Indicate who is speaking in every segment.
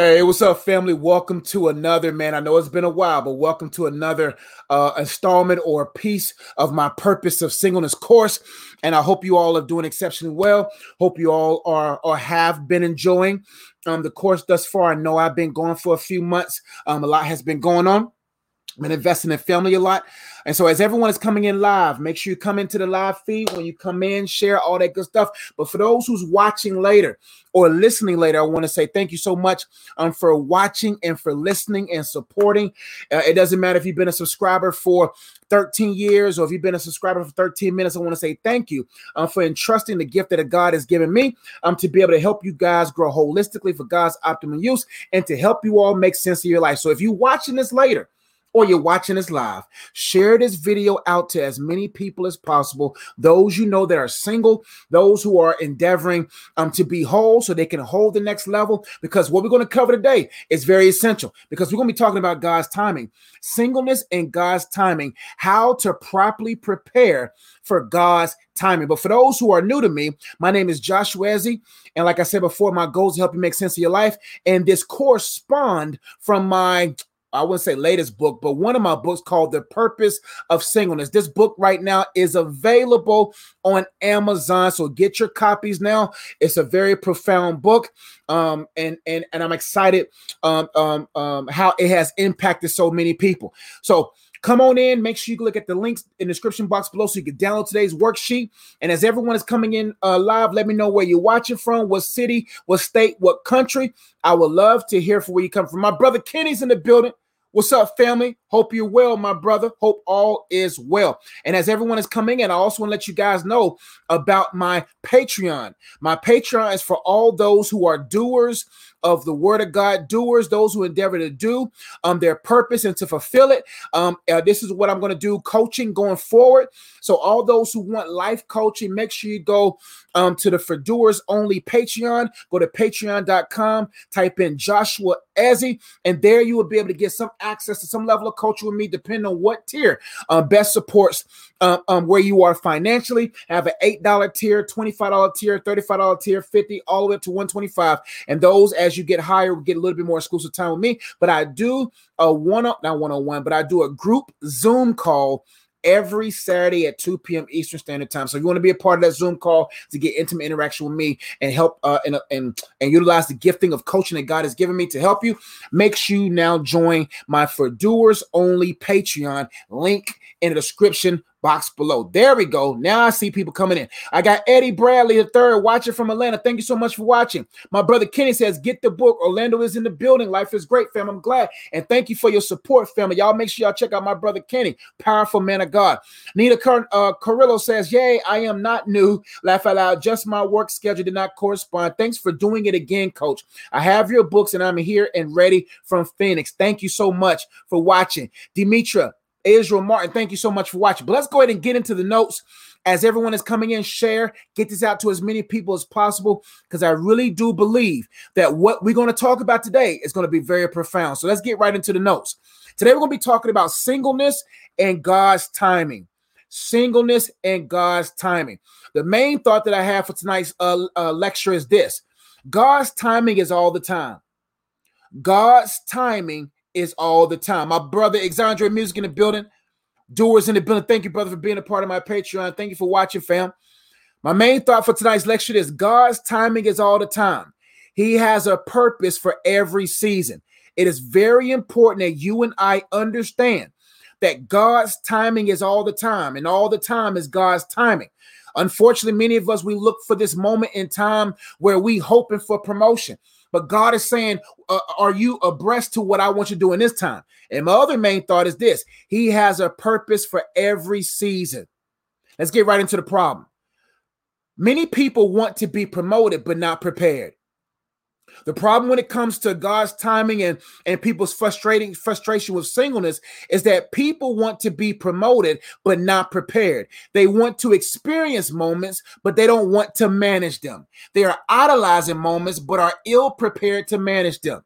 Speaker 1: Hey, what's up, family? Welcome to another man. I know it's been a while, but welcome to another uh, installment or piece of my purpose of singleness course. And I hope you all are doing exceptionally well. Hope you all are or have been enjoying um, the course thus far. I know I've been going for a few months. Um, a lot has been going on been investing in family a lot. And so as everyone is coming in live, make sure you come into the live feed when you come in, share all that good stuff. But for those who's watching later or listening later, I want to say thank you so much um, for watching and for listening and supporting. Uh, it doesn't matter if you've been a subscriber for 13 years or if you've been a subscriber for 13 minutes, I want to say thank you um, for entrusting the gift that God has given me um, to be able to help you guys grow holistically for God's optimum use and to help you all make sense of your life. So if you're watching this later, or you're watching this live, share this video out to as many people as possible. Those you know that are single, those who are endeavoring um, to be whole so they can hold the next level. Because what we're going to cover today is very essential because we're going to be talking about God's timing, singleness and God's timing, how to properly prepare for God's timing. But for those who are new to me, my name is Joshua Ezzy. And like I said before, my goal is to help you make sense of your life. And this correspond from my I wouldn't say latest book, but one of my books called The Purpose of Singleness. This book right now is available on Amazon. So get your copies now. It's a very profound book. Um, and and and I'm excited um, um, um, how it has impacted so many people. So Come on in. Make sure you look at the links in the description box below so you can download today's worksheet. And as everyone is coming in uh, live, let me know where you're watching from, what city, what state, what country. I would love to hear from where you come from. My brother Kenny's in the building. What's up, family? Hope you're well, my brother. Hope all is well. And as everyone is coming in, I also want to let you guys know about my Patreon. My Patreon is for all those who are doers of the word of God, doers, those who endeavor to do um, their purpose and to fulfill it. Um, uh, this is what I'm going to do coaching going forward. So, all those who want life coaching, make sure you go um, to the For Doers Only Patreon. Go to patreon.com, type in Joshua Ezzy, and there you will be able to get some access to some level of coaching with me, depending on what tier uh, best supports uh, um, where you are financially. I have an $8 tier, $25 tier, $35 tier, 50 all the way up to 125 And those, as you get higher, get a little bit more exclusive time with me. But I do a one up, not one on one, but I do a group Zoom call every Saturday at 2 p.m. Eastern Standard Time. So if you want to be a part of that Zoom call to get intimate interaction with me and help uh, and, and and utilize the gifting of coaching that God has given me to help you, make sure you now join my For Doers Only Patreon link in the description box below. There we go. Now I see people coming in. I got Eddie Bradley the third watching from Atlanta. Thank you so much for watching. My brother Kenny says, "Get the book. Orlando is in the building. Life is great, fam. I'm glad and thank you for your support, family. Y'all make sure y'all check out my brother Kenny, powerful man of God. Nita Car- uh, Carrillo says, "Yay, I am not new. Laugh out loud. Just my work schedule did not correspond. Thanks for doing it again, Coach. I have your books and I'm here and ready from Phoenix. Thank you so much for watching, Demetra." Israel Martin, thank you so much for watching. But let's go ahead and get into the notes as everyone is coming in. Share, get this out to as many people as possible because I really do believe that what we're going to talk about today is going to be very profound. So let's get right into the notes. Today, we're going to be talking about singleness and God's timing. Singleness and God's timing. The main thought that I have for tonight's uh, uh, lecture is this God's timing is all the time. God's timing is all the time. My brother Exandre Music in the building. Doers in the building. Thank you, brother, for being a part of my Patreon. Thank you for watching, fam. My main thought for tonight's lecture is God's timing is all the time. He has a purpose for every season. It is very important that you and I understand that God's timing is all the time, and all the time is God's timing. Unfortunately, many of us we look for this moment in time where we hoping for promotion. But God is saying, uh, Are you abreast to what I want you to do in this time? And my other main thought is this He has a purpose for every season. Let's get right into the problem. Many people want to be promoted, but not prepared. The problem when it comes to God's timing and, and people's frustrating frustration with singleness is that people want to be promoted but not prepared. They want to experience moments, but they don't want to manage them. They are idolizing moments but are ill prepared to manage them.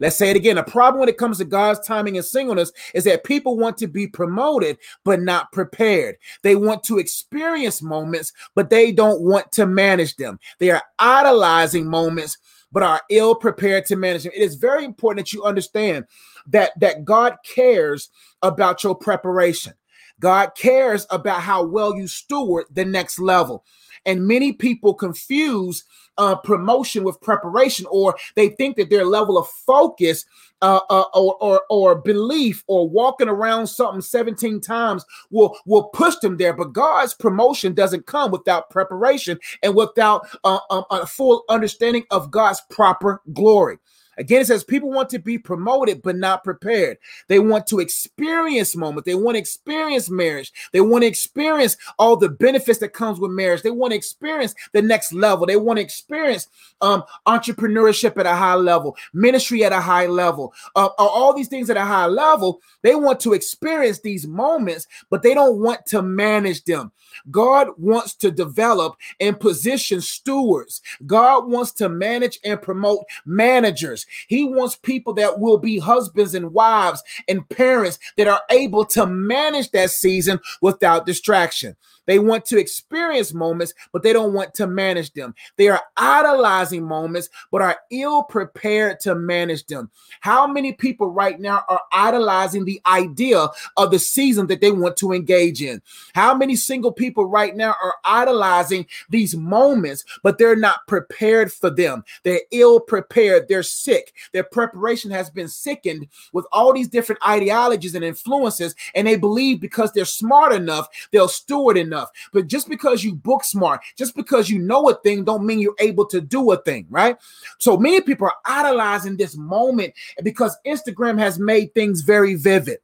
Speaker 1: Let's say it again. The problem when it comes to God's timing and singleness is that people want to be promoted, but not prepared. They want to experience moments, but they don't want to manage them. They are idolizing moments, but are ill prepared to manage them. It is very important that you understand that that God cares about your preparation. God cares about how well you steward the next level. And many people confuse uh, promotion with preparation, or they think that their level of focus uh, uh, or, or or belief or walking around something 17 times will will push them there. But God's promotion doesn't come without preparation and without uh, um, a full understanding of God's proper glory. Again, it says people want to be promoted but not prepared. They want to experience moment. They want to experience marriage. They want to experience all the benefits that comes with marriage. They want to experience the next level. They want to experience um, entrepreneurship at a high level, ministry at a high level, uh, all these things at a high level. They want to experience these moments, but they don't want to manage them. God wants to develop and position stewards. God wants to manage and promote managers. He wants people that will be husbands and wives and parents that are able to manage that season without distraction. They want to experience moments, but they don't want to manage them. They are idolizing moments, but are ill prepared to manage them. How many people right now are idolizing the idea of the season that they want to engage in? How many single people right now are idolizing these moments, but they're not prepared for them? They're ill prepared. They're sick. Their preparation has been sickened with all these different ideologies and influences, and they believe because they're smart enough, they'll steward enough enough. But just because you book smart, just because you know a thing, don't mean you're able to do a thing, right? So many people are idolizing this moment because Instagram has made things very vivid.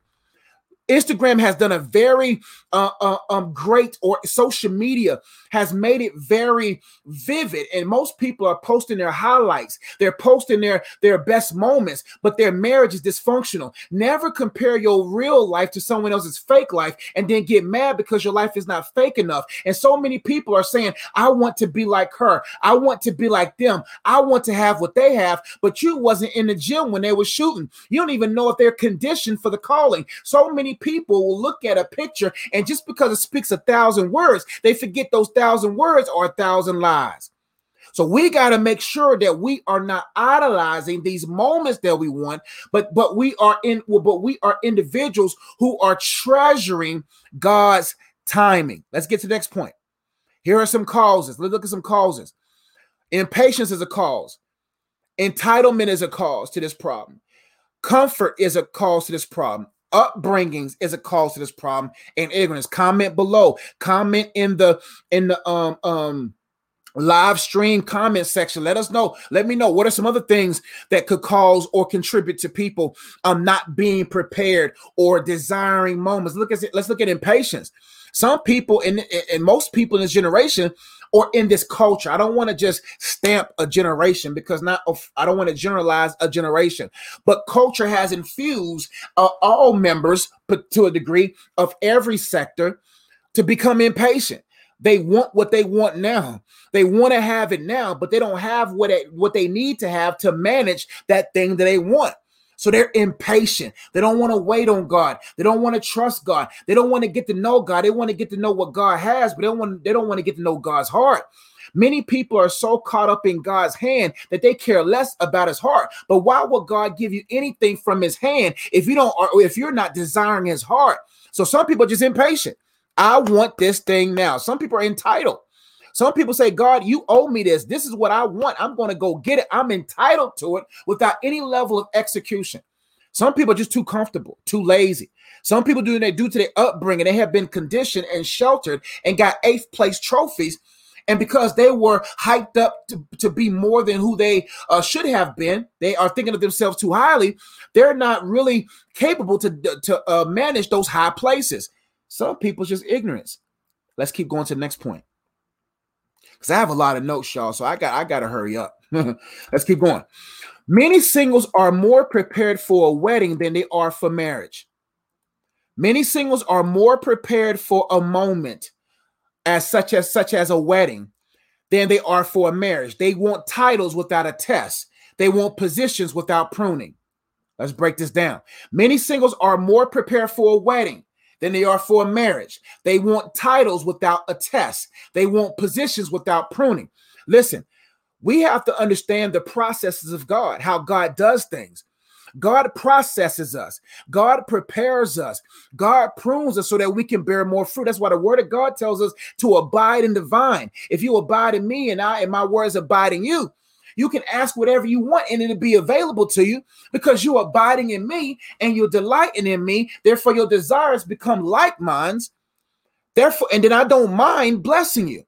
Speaker 1: Instagram has done a very uh, uh, um, great, or social media has made it very vivid. And most people are posting their highlights, they're posting their, their best moments, but their marriage is dysfunctional. Never compare your real life to someone else's fake life and then get mad because your life is not fake enough. And so many people are saying, I want to be like her, I want to be like them, I want to have what they have, but you wasn't in the gym when they were shooting. You don't even know if they're conditioned for the calling. So many people will look at a picture and just because it speaks a thousand words, they forget those thousand words are a thousand lies. So we got to make sure that we are not idolizing these moments that we want, but but we are in but we are individuals who are treasuring God's timing. Let's get to the next point. Here are some causes. Let's look at some causes. Impatience is a cause. Entitlement is a cause to this problem. Comfort is a cause to this problem upbringings is a cause to this problem. And ignorance comment below. Comment in the in the um um live stream comment section. Let us know. Let me know what are some other things that could cause or contribute to people um not being prepared or desiring moments. Look at let's look at impatience. Some people and, and most people in this generation or in this culture. I don't want to just stamp a generation because not I don't want to generalize a generation, but culture has infused uh, all members but to a degree of every sector to become impatient. They want what they want now. They want to have it now, but they don't have what it, what they need to have to manage that thing that they want. So they're impatient. They don't want to wait on God. They don't want to trust God. They don't want to get to know God. They want to get to know what God has, but they don't want they don't want to get to know God's heart. Many people are so caught up in God's hand that they care less about his heart. But why would God give you anything from his hand if you don't or if you're not desiring his heart? So some people are just impatient. I want this thing now. Some people are entitled. Some people say, God, you owe me this. This is what I want. I'm going to go get it. I'm entitled to it without any level of execution. Some people are just too comfortable, too lazy. Some people do they due to their upbringing, they have been conditioned and sheltered and got eighth place trophies. And because they were hyped up to, to be more than who they uh, should have been, they are thinking of themselves too highly. They're not really capable to, to uh, manage those high places. Some people's just ignorance. Let's keep going to the next point because I have a lot of notes, y'all. So I got I got to hurry up. Let's keep going. Many singles are more prepared for a wedding than they are for marriage. Many singles are more prepared for a moment, as such as such as a wedding, than they are for a marriage. They want titles without a test. They want positions without pruning. Let's break this down. Many singles are more prepared for a wedding than they are for marriage. They want titles without a test. They want positions without pruning. Listen, we have to understand the processes of God, how God does things. God processes us. God prepares us. God prunes us so that we can bear more fruit. That's why the word of God tells us to abide in the vine. If you abide in me and I and my words abide in you, you can ask whatever you want and it'll be available to you because you're abiding in me and you're delighting in me. Therefore, your desires become like mine. Therefore, and then I don't mind blessing you.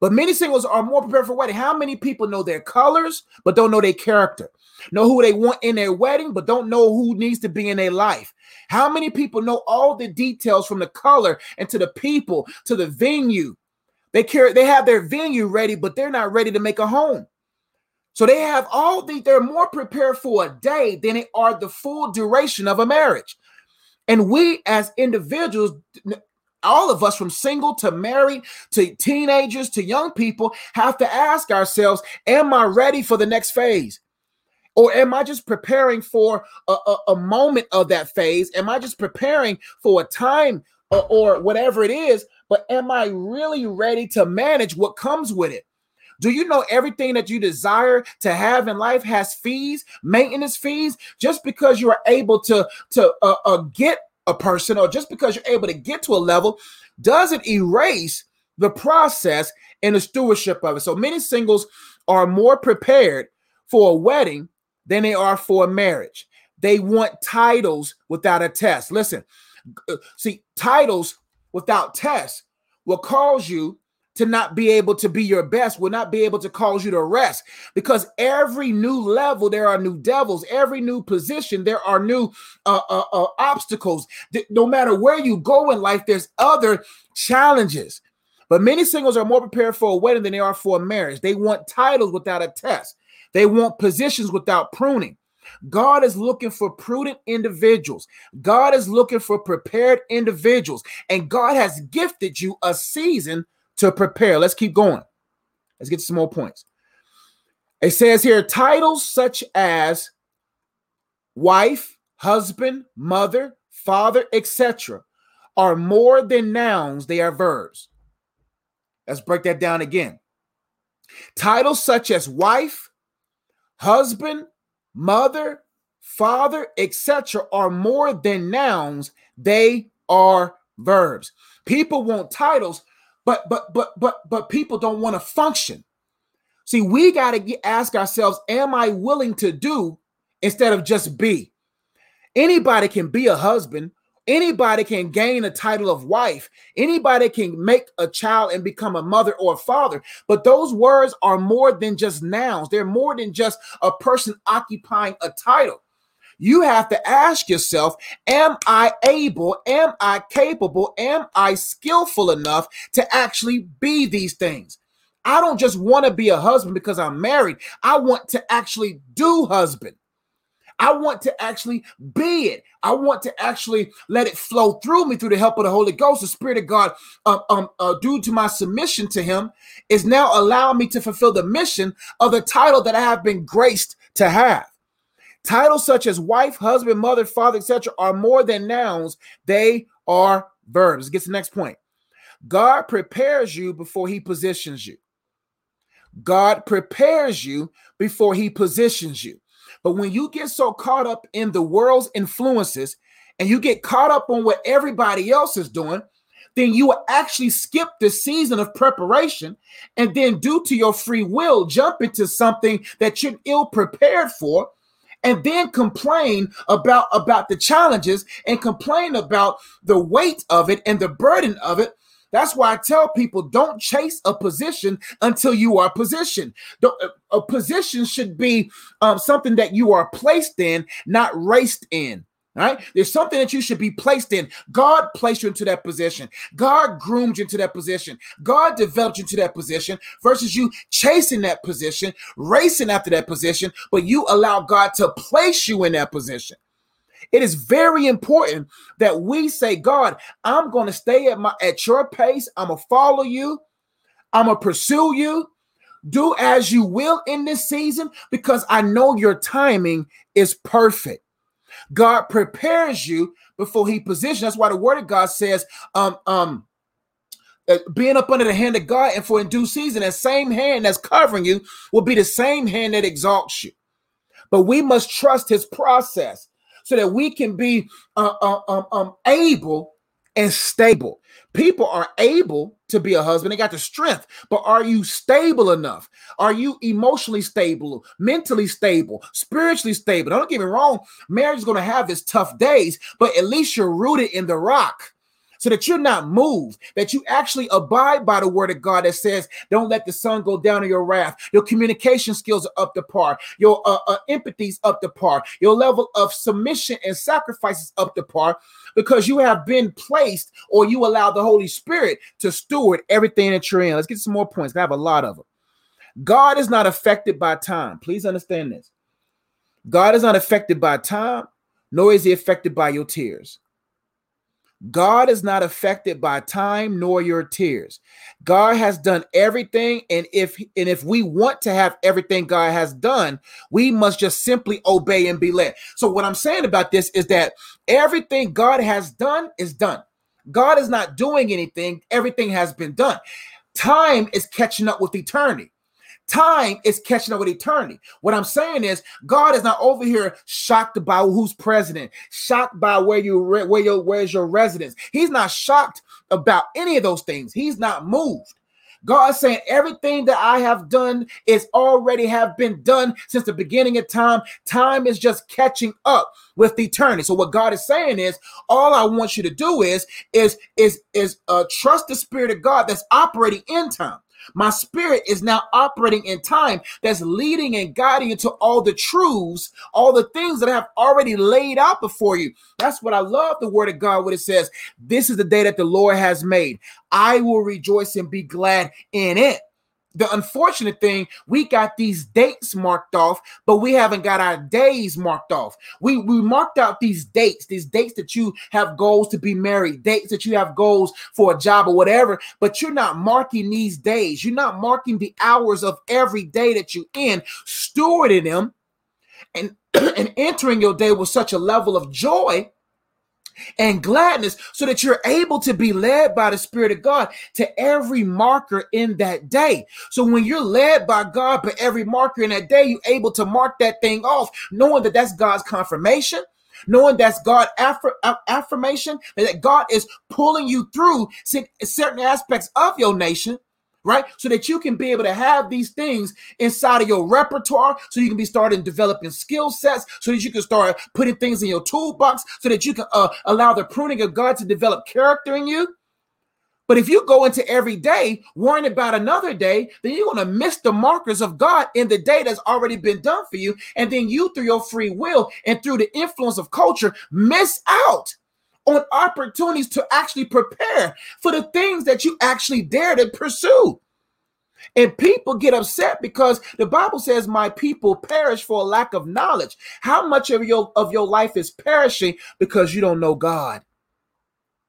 Speaker 1: But many singles are more prepared for wedding. How many people know their colors but don't know their character? Know who they want in their wedding but don't know who needs to be in their life? How many people know all the details from the color and to the people to the venue? They care they have their venue ready but they're not ready to make a home. So they have all the they're more prepared for a day than they are the full duration of a marriage. And we as individuals all of us from single to married to teenagers to young people have to ask ourselves am i ready for the next phase? Or am i just preparing for a, a, a moment of that phase? Am i just preparing for a time or, or whatever it is but am i really ready to manage what comes with it do you know everything that you desire to have in life has fees, maintenance fees? Just because you are able to to uh, uh, get a person or just because you're able to get to a level doesn't erase the process and the stewardship of it. So many singles are more prepared for a wedding than they are for a marriage. They want titles without a test. Listen, uh, see, titles without tests will cause you to not be able to be your best will not be able to cause you to rest. Because every new level there are new devils. Every new position there are new uh, uh, uh, obstacles. No matter where you go in life there's other challenges. But many singles are more prepared for a wedding than they are for a marriage. They want titles without a test. They want positions without pruning. God is looking for prudent individuals. God is looking for prepared individuals. And God has gifted you a season to prepare. Let's keep going. Let's get some more points. It says here titles such as wife, husband, mother, father, etc., are more than nouns, they are verbs. Let's break that down again. Titles such as wife, husband, mother, father, etc., are more than nouns, they are verbs. People want titles but but but but but people don't want to function. See, we got to ask ourselves, am I willing to do instead of just be? Anybody can be a husband. Anybody can gain a title of wife. Anybody can make a child and become a mother or a father. But those words are more than just nouns. They're more than just a person occupying a title you have to ask yourself Am I able? Am I capable? Am I skillful enough to actually be these things? I don't just want to be a husband because I'm married. I want to actually do husband. I want to actually be it. I want to actually let it flow through me through the help of the Holy Ghost. The Spirit of God, um, um, uh, due to my submission to Him, is now allowing me to fulfill the mission of the title that I have been graced to have. Titles such as wife, husband, mother, father, etc., are more than nouns, they are verbs. Get the next point. God prepares you before he positions you. God prepares you before he positions you. But when you get so caught up in the world's influences and you get caught up on what everybody else is doing, then you actually skip the season of preparation and then, due to your free will, jump into something that you're ill prepared for and then complain about about the challenges and complain about the weight of it and the burden of it that's why I tell people don't chase a position until you are positioned. A position should be um, something that you are placed in, not raced in. Right? There's something that you should be placed in. God placed you into that position. God groomed you into that position. God developed you into that position versus you chasing that position, racing after that position, but you allow God to place you in that position. It is very important that we say, God, I'm going to stay at my at your pace. I'm going to follow you. I'm going to pursue you. Do as you will in this season because I know your timing is perfect. God prepares you before he positions. That's why the word of God says, um, um, uh, being up under the hand of God and for in due season, that same hand that's covering you will be the same hand that exalts you. But we must trust his process so that we can be uh, uh, um, um, able and stable. People are able to be a husband, they got the strength, but are you stable enough? Are you emotionally stable, mentally stable, spiritually stable? Don't get me wrong, marriage is going to have its tough days, but at least you're rooted in the rock so that you're not moved, that you actually abide by the word of God that says, Don't let the sun go down in your wrath. Your communication skills are up to par, your uh, uh, empathy's up to par, your level of submission and sacrifice is up to par because you have been placed or you allow the Holy Spirit to steward everything that you're in. Let's get some more points. I have a lot of them. God is not affected by time. Please understand this. God is not affected by time, nor is he affected by your tears. God is not affected by time nor your tears. God has done everything and if and if we want to have everything God has done, we must just simply obey and be led. So what I'm saying about this is that everything God has done is done. God is not doing anything, everything has been done. Time is catching up with eternity. Time is catching up with eternity. What I'm saying is, God is not over here shocked by who's president, shocked by where you where your where's your residence. He's not shocked about any of those things. He's not moved. God saying everything that I have done is already have been done since the beginning of time. Time is just catching up with eternity. So what God is saying is, all I want you to do is is is is uh, trust the Spirit of God that's operating in time. My spirit is now operating in time that's leading and guiding into all the truths, all the things that I have already laid out before you. That's what I love the word of God, what it says. This is the day that the Lord has made. I will rejoice and be glad in it the unfortunate thing, we got these dates marked off, but we haven't got our days marked off. We we marked out these dates, these dates that you have goals to be married, dates that you have goals for a job or whatever, but you're not marking these days. You're not marking the hours of every day that you in, stewarding them and, and entering your day with such a level of joy and gladness so that you're able to be led by the Spirit of God to every marker in that day. So when you're led by God by every marker in that day, you're able to mark that thing off, knowing that that's God's confirmation. Knowing that's God affirmation, that God is pulling you through certain aspects of your nation, right? So that you can be able to have these things inside of your repertoire, so you can be starting developing skill sets, so that you can start putting things in your toolbox, so that you can uh, allow the pruning of God to develop character in you. But if you go into every day worrying about another day, then you're going to miss the markers of God in the day that's already been done for you. And then you, through your free will and through the influence of culture, miss out on opportunities to actually prepare for the things that you actually dare to pursue. And people get upset because the Bible says, "My people perish for a lack of knowledge." How much of your of your life is perishing because you don't know God?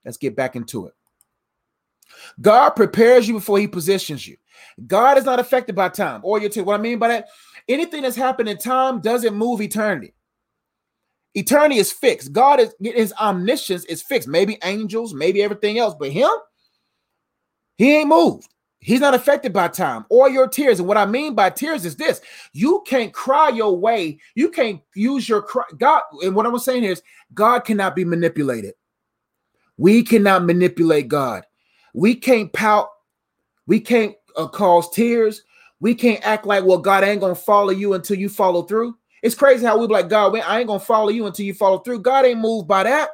Speaker 1: Let's get back into it. God prepares you before He positions you. God is not affected by time or your time. What I mean by that, anything that's happened in time doesn't move eternity. Eternity is fixed. God is his omniscience is fixed. Maybe angels, maybe everything else, but him, he ain't moved. He's not affected by time or your tears. And what I mean by tears is this you can't cry your way, you can't use your cry. God, and what I'm saying is, God cannot be manipulated. We cannot manipulate God. We can't pout. We can't uh, cause tears. We can't act like, well, God ain't to follow you until you follow through. It's crazy how we be like, God, I ain't gonna follow you until you follow through. God ain't moved by that.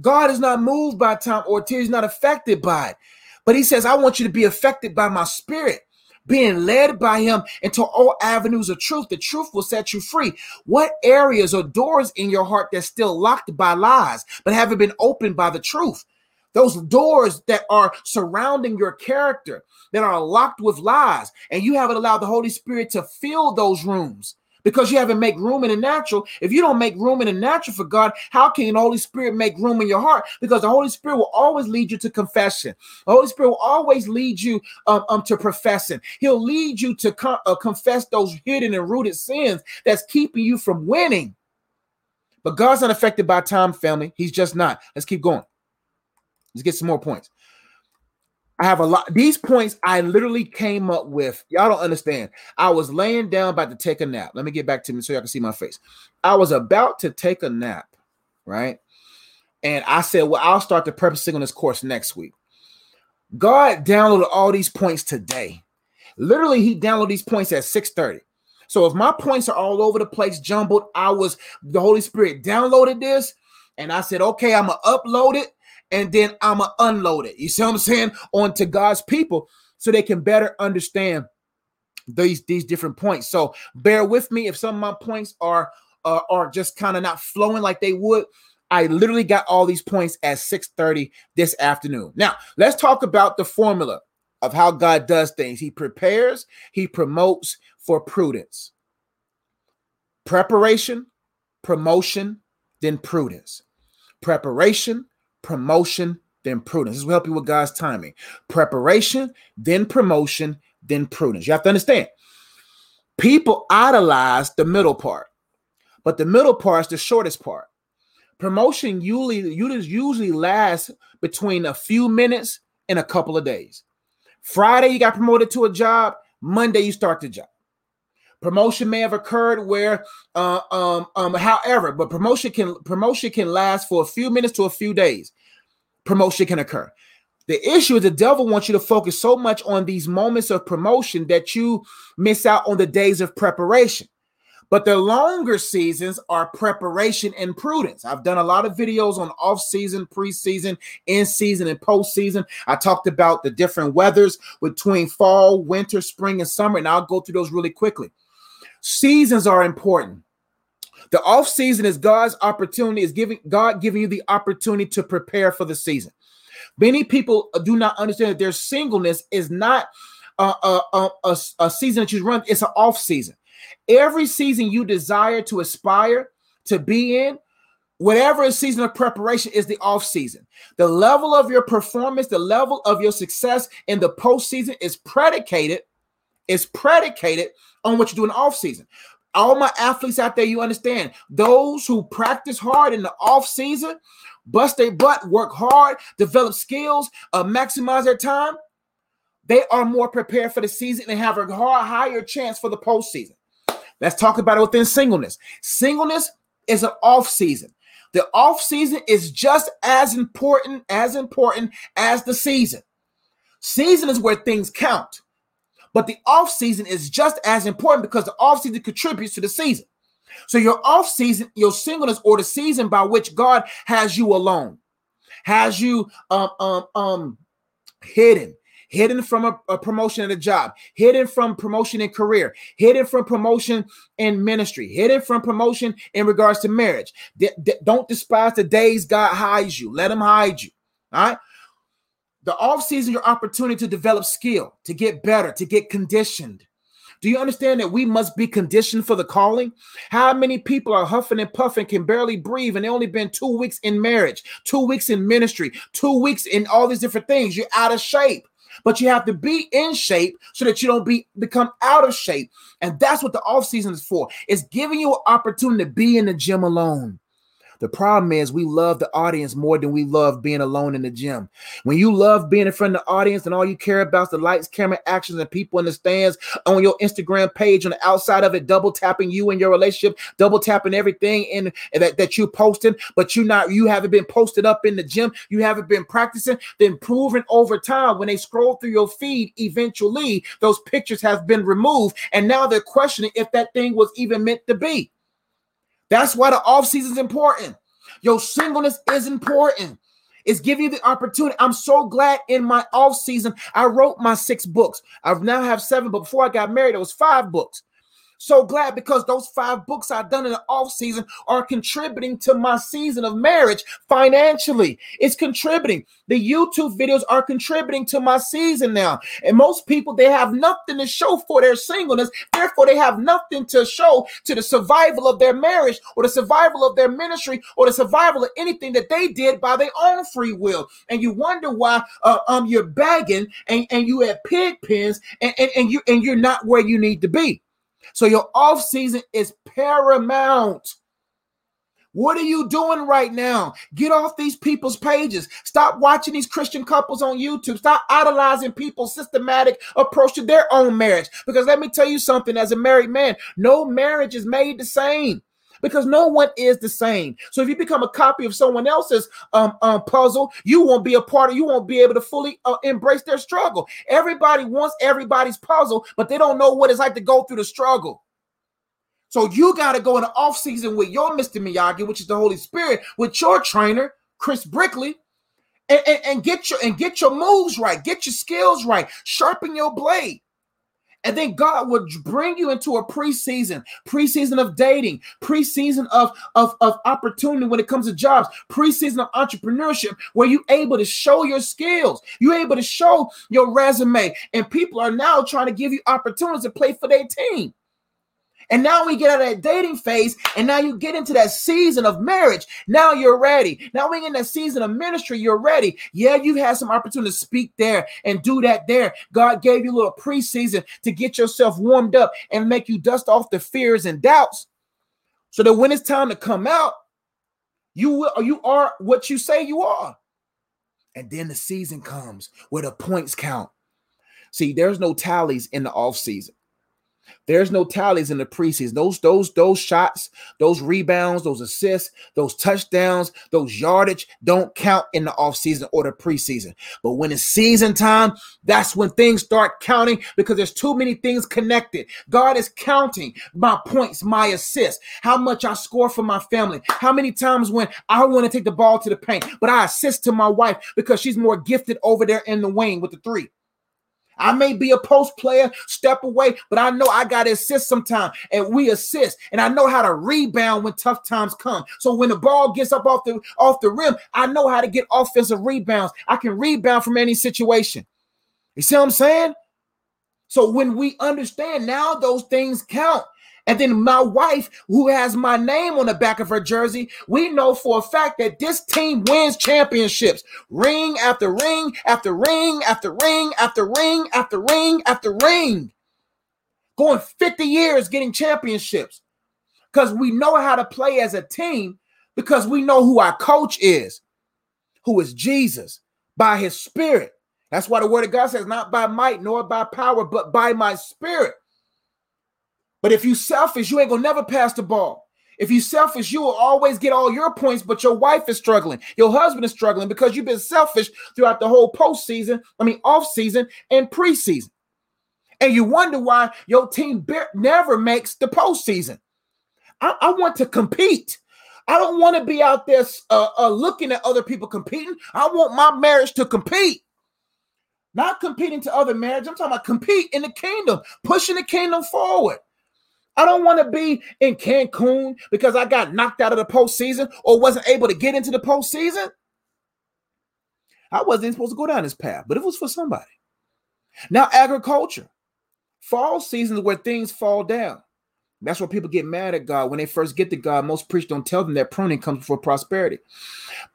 Speaker 1: God is not moved by time or tears, not affected by it. But he says, I want you to be affected by my spirit, being led by him into all avenues of truth. The truth will set you free. What areas or doors in your heart that's still locked by lies, but haven't been opened by the truth? Those doors that are surrounding your character that are locked with lies, and you haven't allowed the Holy Spirit to fill those rooms because you haven't make room in the natural. If you don't make room in the natural for God, how can the Holy Spirit make room in your heart? Because the Holy Spirit will always lead you to confession. The Holy Spirit will always lead you um, um to professing. He'll lead you to uh, confess those hidden and rooted sins that's keeping you from winning. But God's not affected by time, family. He's just not. Let's keep going. Let's get some more points. I have a lot. These points I literally came up with. Y'all don't understand. I was laying down about to take a nap. Let me get back to me so y'all can see my face. I was about to take a nap, right? And I said, Well, I'll start the purpose this course next week. God downloaded all these points today. Literally, he downloaded these points at 6:30. So if my points are all over the place, jumbled, I was the Holy Spirit downloaded this, and I said, okay, I'm gonna upload it and then I'm gonna unload it. You see what I'm saying? Onto God's people so they can better understand these these different points. So bear with me if some of my points are uh, are just kind of not flowing like they would. I literally got all these points at 6:30 this afternoon. Now, let's talk about the formula of how God does things. He prepares, he promotes for prudence. Preparation, promotion, then prudence. Preparation, promotion, then prudence. This will help you with God's timing. Preparation, then promotion, then prudence. You have to understand. People idolize the middle part, but the middle part is the shortest part. Promotion usually usually lasts between a few minutes and a couple of days. Friday, you got promoted to a job. Monday, you start the job. Promotion may have occurred where, uh, um, um, however, but promotion can promotion can last for a few minutes to a few days. Promotion can occur. The issue is the devil wants you to focus so much on these moments of promotion that you miss out on the days of preparation. But the longer seasons are preparation and prudence. I've done a lot of videos on off season, preseason, in season, and postseason. I talked about the different weathers between fall, winter, spring, and summer, and I'll go through those really quickly. Seasons are important. The off season is God's opportunity, is giving God giving you the opportunity to prepare for the season. Many people do not understand that their singleness is not a, a, a, a season that you run, it's an off season. Every season you desire to aspire to be in, whatever a season of preparation is the off season. The level of your performance, the level of your success in the postseason is predicated, is predicated on what you do in the off season. All my athletes out there, you understand those who practice hard in the off season, bust their butt, work hard, develop skills, uh, maximize their time. They are more prepared for the season and have a higher chance for the postseason. Let's talk about it within singleness. Singleness is an off season. The off season is just as important as important as the season. Season is where things count. But the off season is just as important because the off season contributes to the season. So your off season, your singleness, or the season by which God has you alone, has you um um um hidden, hidden from a, a, promotion at a job, hidden from promotion in career, hidden from promotion in ministry, hidden from promotion in regards to marriage. D- d- don't despise the days God hides you. Let him hide you. All right. The off season, your opportunity to develop skill, to get better, to get conditioned. Do you understand that we must be conditioned for the calling? How many people are huffing and puffing, can barely breathe, and they only been two weeks in marriage, two weeks in ministry, two weeks in all these different things? You're out of shape. But you have to be in shape so that you don't be become out of shape. And that's what the off season is for. It's giving you an opportunity to be in the gym alone. The problem is we love the audience more than we love being alone in the gym. When you love being in front of the audience and all you care about is the lights, camera, actions, and people in the stands on your Instagram page, on the outside of it, double tapping you and your relationship, double tapping everything in that, that you posting, but you not you haven't been posted up in the gym, you haven't been practicing, then proving over time when they scroll through your feed, eventually those pictures have been removed, and now they're questioning if that thing was even meant to be. That's why the off season is important. Your singleness is important. It's giving you the opportunity. I'm so glad in my off season I wrote my six books. I now have seven, but before I got married, it was five books. So glad because those five books I've done in the off season are contributing to my season of marriage financially. It's contributing. The YouTube videos are contributing to my season now. And most people, they have nothing to show for their singleness. Therefore, they have nothing to show to the survival of their marriage or the survival of their ministry or the survival of anything that they did by their own free will. And you wonder why uh, um you're begging and, and you have pig pens and, and, and you and you're not where you need to be. So your off season is paramount. What are you doing right now? Get off these people's pages. Stop watching these Christian couples on YouTube. Stop idolizing people's systematic approach to their own marriage. Because let me tell you something as a married man, no marriage is made the same because no one is the same. So if you become a copy of someone else's um, um puzzle, you won't be a part of. You won't be able to fully uh, embrace their struggle. Everybody wants everybody's puzzle, but they don't know what it's like to go through the struggle. So you got to go in the off season with your Mr. Miyagi, which is the Holy Spirit, with your trainer, Chris Brickley, and, and, and get your and get your moves right, get your skills right, sharpen your blade. And then God would bring you into a preseason, preseason of dating, preseason of, of, of opportunity when it comes to jobs, preseason of entrepreneurship, where you're able to show your skills. You're able to show your resume. And people are now trying to give you opportunities to play for their team. And now we get out of that dating phase, and now you get into that season of marriage. Now you're ready. Now we're in that season of ministry. You're ready. Yeah, you had some opportunity to speak there and do that there. God gave you a little preseason to get yourself warmed up and make you dust off the fears and doubts, so that when it's time to come out, you will you are what you say you are. And then the season comes where the points count. See, there's no tallies in the off season. There's no tallies in the preseason. Those those those shots, those rebounds, those assists, those touchdowns, those yardage don't count in the offseason or the preseason. But when it's season time, that's when things start counting because there's too many things connected. God is counting my points, my assists, how much I score for my family, how many times when I want to take the ball to the paint, but I assist to my wife because she's more gifted over there in the wing with the three. I may be a post player, step away, but I know I got to assist sometime, and we assist. And I know how to rebound when tough times come. So when the ball gets up off the off the rim, I know how to get offensive rebounds. I can rebound from any situation. You see what I'm saying? So when we understand now, those things count. And then my wife, who has my name on the back of her jersey, we know for a fact that this team wins championships. Ring after ring after ring after ring after ring after ring after ring. Going 50 years getting championships. Because we know how to play as a team because we know who our coach is, who is Jesus by his spirit. That's why the word of God says, not by might nor by power, but by my spirit. But if you selfish, you ain't gonna never pass the ball. If you selfish, you will always get all your points, but your wife is struggling. Your husband is struggling because you've been selfish throughout the whole postseason, I mean, off season and preseason. And you wonder why your team never makes the postseason. I, I want to compete. I don't want to be out there uh, uh, looking at other people competing. I want my marriage to compete. Not competing to other marriages. I'm talking about compete in the kingdom, pushing the kingdom forward. I don't want to be in Cancun because I got knocked out of the postseason or wasn't able to get into the postseason. I wasn't supposed to go down this path, but it was for somebody. Now, agriculture, fall seasons where things fall down. That's why people get mad at God when they first get to God. Most preachers don't tell them that pruning comes before prosperity.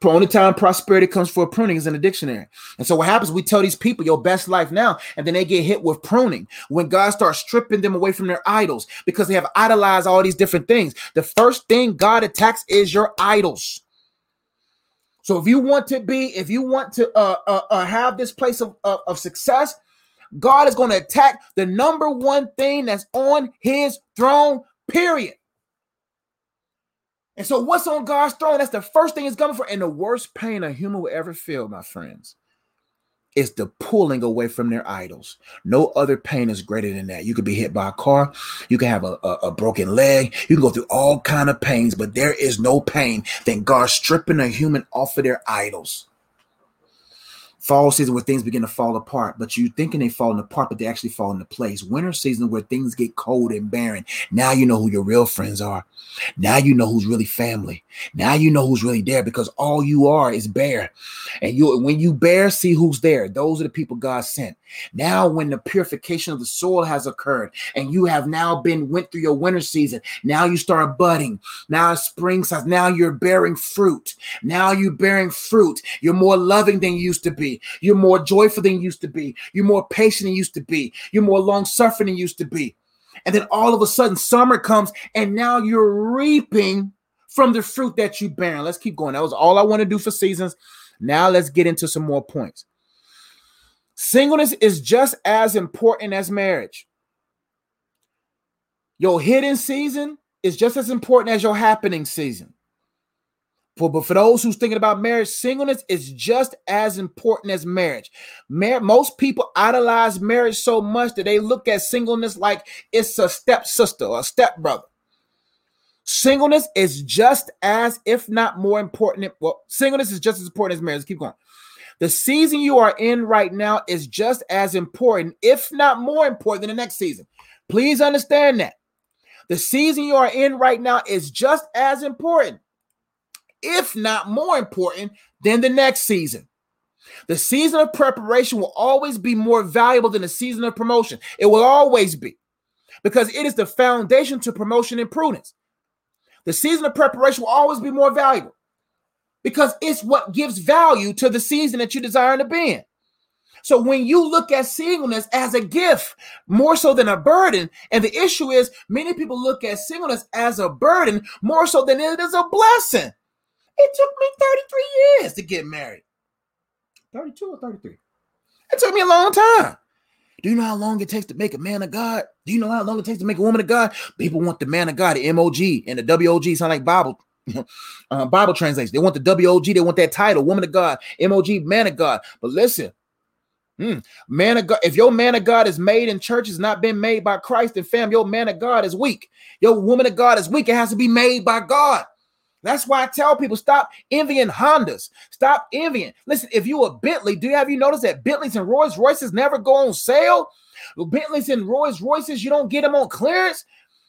Speaker 1: The only time prosperity comes for pruning is in the dictionary. And so what happens? We tell these people your best life now, and then they get hit with pruning when God starts stripping them away from their idols because they have idolized all these different things. The first thing God attacks is your idols. So if you want to be, if you want to uh, uh, uh have this place of, of, of success, God is going to attack the number one thing that's on his throne, period. And so, what's on God's throne? That's the first thing he's coming for. And the worst pain a human will ever feel, my friends, is the pulling away from their idols. No other pain is greater than that. You could be hit by a car, you can have a, a, a broken leg, you can go through all kind of pains, but there is no pain than God stripping a human off of their idols fall season where things begin to fall apart, but you thinking they falling apart, but they actually fall into place. Winter season where things get cold and barren. Now you know who your real friends are. Now you know who's really family. Now you know who's really there because all you are is bare. And you when you bear, see who's there. Those are the people God sent. Now, when the purification of the soil has occurred, and you have now been went through your winter season, now you start budding. Now spring size. Now you're bearing fruit. Now you're bearing fruit. You're more loving than you used to be. You're more joyful than you used to be. You're more patient than you used to be. You're more long suffering than you used to be. And then all of a sudden, summer comes, and now you're reaping from the fruit that you bear. Let's keep going. That was all I want to do for seasons. Now let's get into some more points. Singleness is just as important as marriage. Your hidden season is just as important as your happening season. For, but for those who's thinking about marriage, singleness is just as important as marriage. Mar- most people idolize marriage so much that they look at singleness like it's a stepsister or a stepbrother. Singleness is just as, if not more important. Well, singleness is just as important as marriage. Let's keep going. The season you are in right now is just as important, if not more important, than the next season. Please understand that. The season you are in right now is just as important, if not more important, than the next season. The season of preparation will always be more valuable than the season of promotion. It will always be because it is the foundation to promotion and prudence. The season of preparation will always be more valuable because it's what gives value to the season that you desire to be in. So when you look at singleness as a gift more so than a burden, and the issue is many people look at singleness as a burden more so than it is a blessing. It took me 33 years to get married. 32 or 33. It took me a long time. Do you know how long it takes to make a man of God? Do you know how long it takes to make a woman of God? People want the man of God, the MOG and the WOG sound like Bible uh, Bible translation. They want the WOG, they want that title, woman of God, MOG, man of God. But listen, hmm, man of God, if your man of God is made in church, has not been made by Christ, and fam, your man of God is weak. Your woman of God is weak. It has to be made by God. That's why I tell people stop envying Hondas. Stop envying. Listen, if you a Bentley, do you have you noticed that Bentleys and Rolls Royces never go on sale? Bentleys and Rolls Royces, you don't get them on clearance.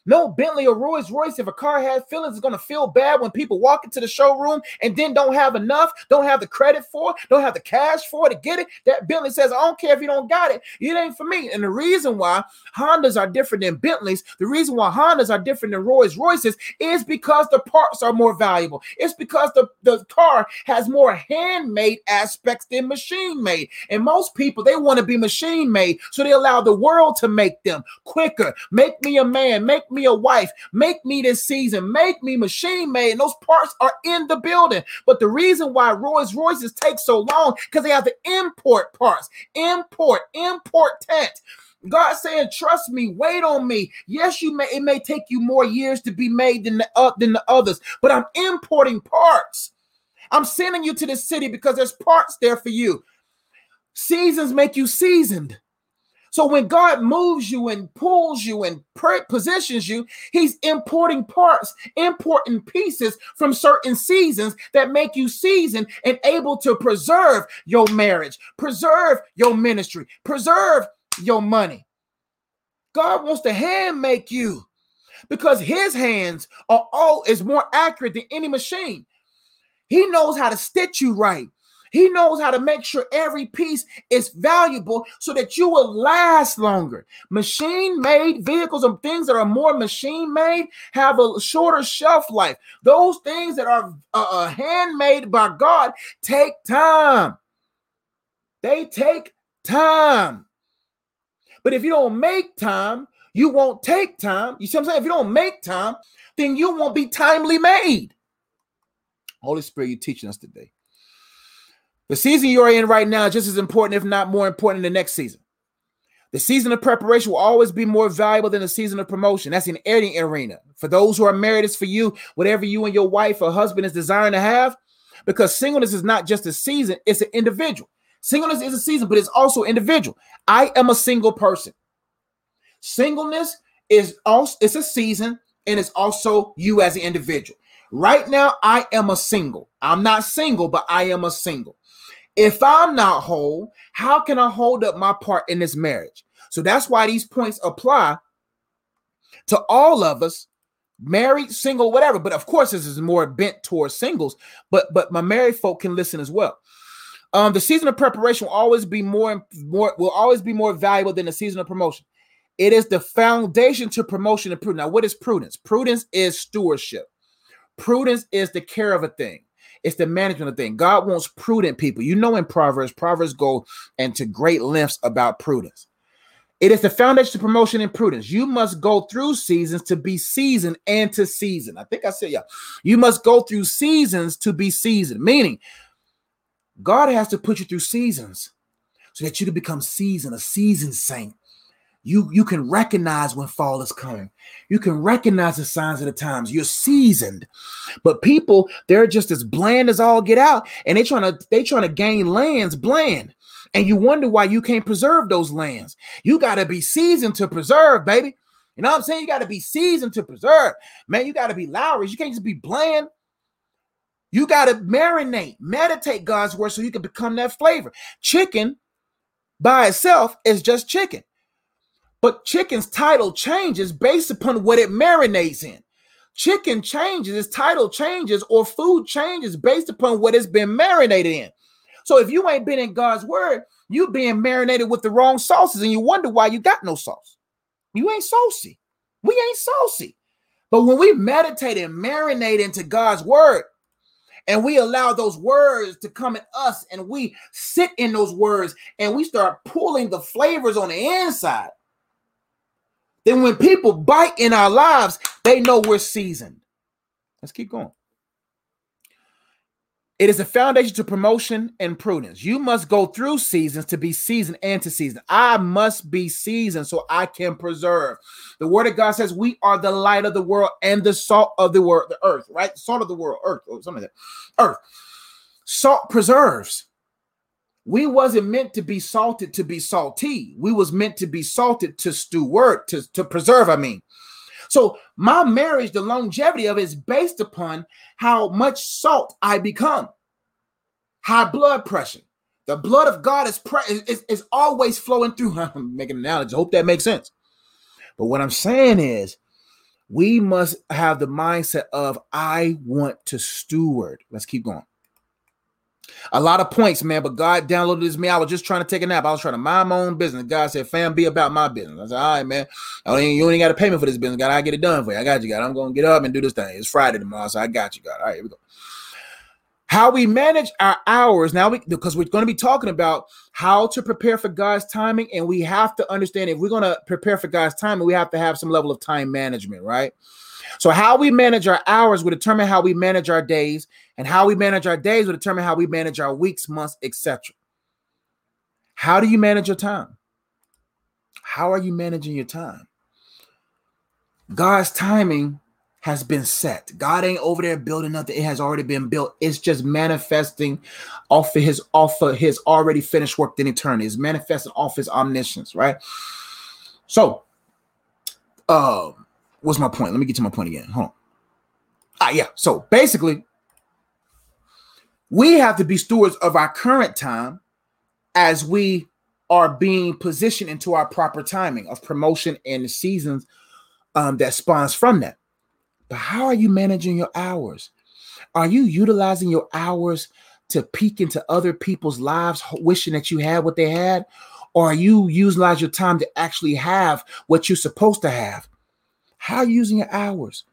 Speaker 1: No Bentley or Rolls Royce, if a car has feelings, is going to feel bad when people walk into the showroom and then don't have enough, don't have the credit for, don't have the cash for to get it. That Bentley says, I don't care if you don't got it, it ain't for me. And the reason why Hondas are different than Bentleys, the reason why Hondas are different than Rolls Royces is because the parts are more valuable. It's because the, the car has more handmade aspects than machine made. And most people, they want to be machine made, so they allow the world to make them quicker. Make me a man, make me me a wife, make me this season, make me machine made. And those parts are in the building. But the reason why Rolls Royces take so long because they have to import parts, import, import important. God saying, trust me, wait on me. Yes, you may it may take you more years to be made than the uh, than the others, but I'm importing parts. I'm sending you to the city because there's parts there for you. Seasons make you seasoned. So when God moves you and pulls you and positions you, He's importing parts, importing pieces from certain seasons that make you seasoned and able to preserve your marriage, preserve your ministry, preserve your money. God wants to hand make you because His hands are all is more accurate than any machine. He knows how to stitch you right. He knows how to make sure every piece is valuable so that you will last longer. Machine made vehicles and things that are more machine made have a shorter shelf life. Those things that are uh, uh, handmade by God take time. They take time. But if you don't make time, you won't take time. You see what I'm saying? If you don't make time, then you won't be timely made. Holy Spirit, you're teaching us today. The season you are in right now is just as important, if not more important, than the next season. The season of preparation will always be more valuable than the season of promotion. That's in any arena. For those who are married, it's for you, whatever you and your wife or husband is desiring to have, because singleness is not just a season, it's an individual. Singleness is a season, but it's also individual. I am a single person. Singleness is also it's a season and it's also you as an individual. Right now, I am a single. I'm not single, but I am a single. If I'm not whole, how can I hold up my part in this marriage? So that's why these points apply to all of us, married, single, whatever. But of course, this is more bent towards singles, but but my married folk can listen as well. Um, the season of preparation will always be more more will always be more valuable than the season of promotion. It is the foundation to promotion and prudence. Now, what is prudence? Prudence is stewardship. Prudence is the care of a thing. It's the management of thing. God wants prudent people. You know, in Proverbs, Proverbs go into great lengths about prudence. It is the foundation to promotion and prudence. You must go through seasons to be seasoned and to season. I think I said, yeah. You must go through seasons to be seasoned, meaning God has to put you through seasons so that you can become seasoned, a seasoned saint. You, you can recognize when fall is coming. You can recognize the signs of the times. You're seasoned. But people, they're just as bland as all get out, and they trying to they trying to gain lands bland. And you wonder why you can't preserve those lands. You got to be seasoned to preserve, baby. You know what I'm saying? You got to be seasoned to preserve. Man, you got to be Lawry's. You can't just be bland. You got to marinate, meditate God's word so you can become that flavor. Chicken by itself is just chicken. But chicken's title changes based upon what it marinates in. Chicken changes, its title changes, or food changes based upon what it's been marinated in. So if you ain't been in God's word, you being marinated with the wrong sauces, and you wonder why you got no sauce. You ain't saucy. We ain't saucy. But when we meditate and marinate into God's word, and we allow those words to come at us, and we sit in those words, and we start pulling the flavors on the inside, then when people bite in our lives, they know we're seasoned. Let's keep going. It is a foundation to promotion and prudence. You must go through seasons to be seasoned and to season. I must be seasoned so I can preserve. The word of God says we are the light of the world and the salt of the world, the earth, right? Salt of the world, earth, or something like that. Earth. Salt preserves. We wasn't meant to be salted to be salty. We was meant to be salted to steward, to, to preserve, I mean. So my marriage, the longevity of it is based upon how much salt I become. High blood pressure. The blood of God is, pre- is, is always flowing through. I'm making an analogy. I hope that makes sense. But what I'm saying is, we must have the mindset of I want to steward. Let's keep going. A lot of points, man. But God downloaded this me. I was just trying to take a nap. I was trying to mind my own business. God said, "Fam, be about my business." I said, "All right, man. I ain't, you ain't got to pay me for this business. God, I get it done for you. I got you, God. I'm gonna get up and do this thing. It's Friday tomorrow, so I got you, God. All right, here we go." How we manage our hours now, we, because we're going to be talking about how to prepare for God's timing, and we have to understand if we're going to prepare for God's timing, we have to have some level of time management, right? So, how we manage our hours will determine how we manage our days, and how we manage our days will determine how we manage our weeks, months, etc. How do you manage your time? How are you managing your time? God's timing has been set. God ain't over there building nothing. It has already been built. It's just manifesting off of his off of his already finished work in eternity. It's manifesting off his omniscience, right? So, um, what's my point? Let me get to my point again. Hold on. Ah, yeah. So basically, we have to be stewards of our current time as we are being positioned into our proper timing of promotion and the seasons um, that spawns from that. But how are you managing your hours? Are you utilizing your hours to peek into other people's lives, wishing that you had what they had? Or are you utilize your time to actually have what you're supposed to have? How are you using your hours?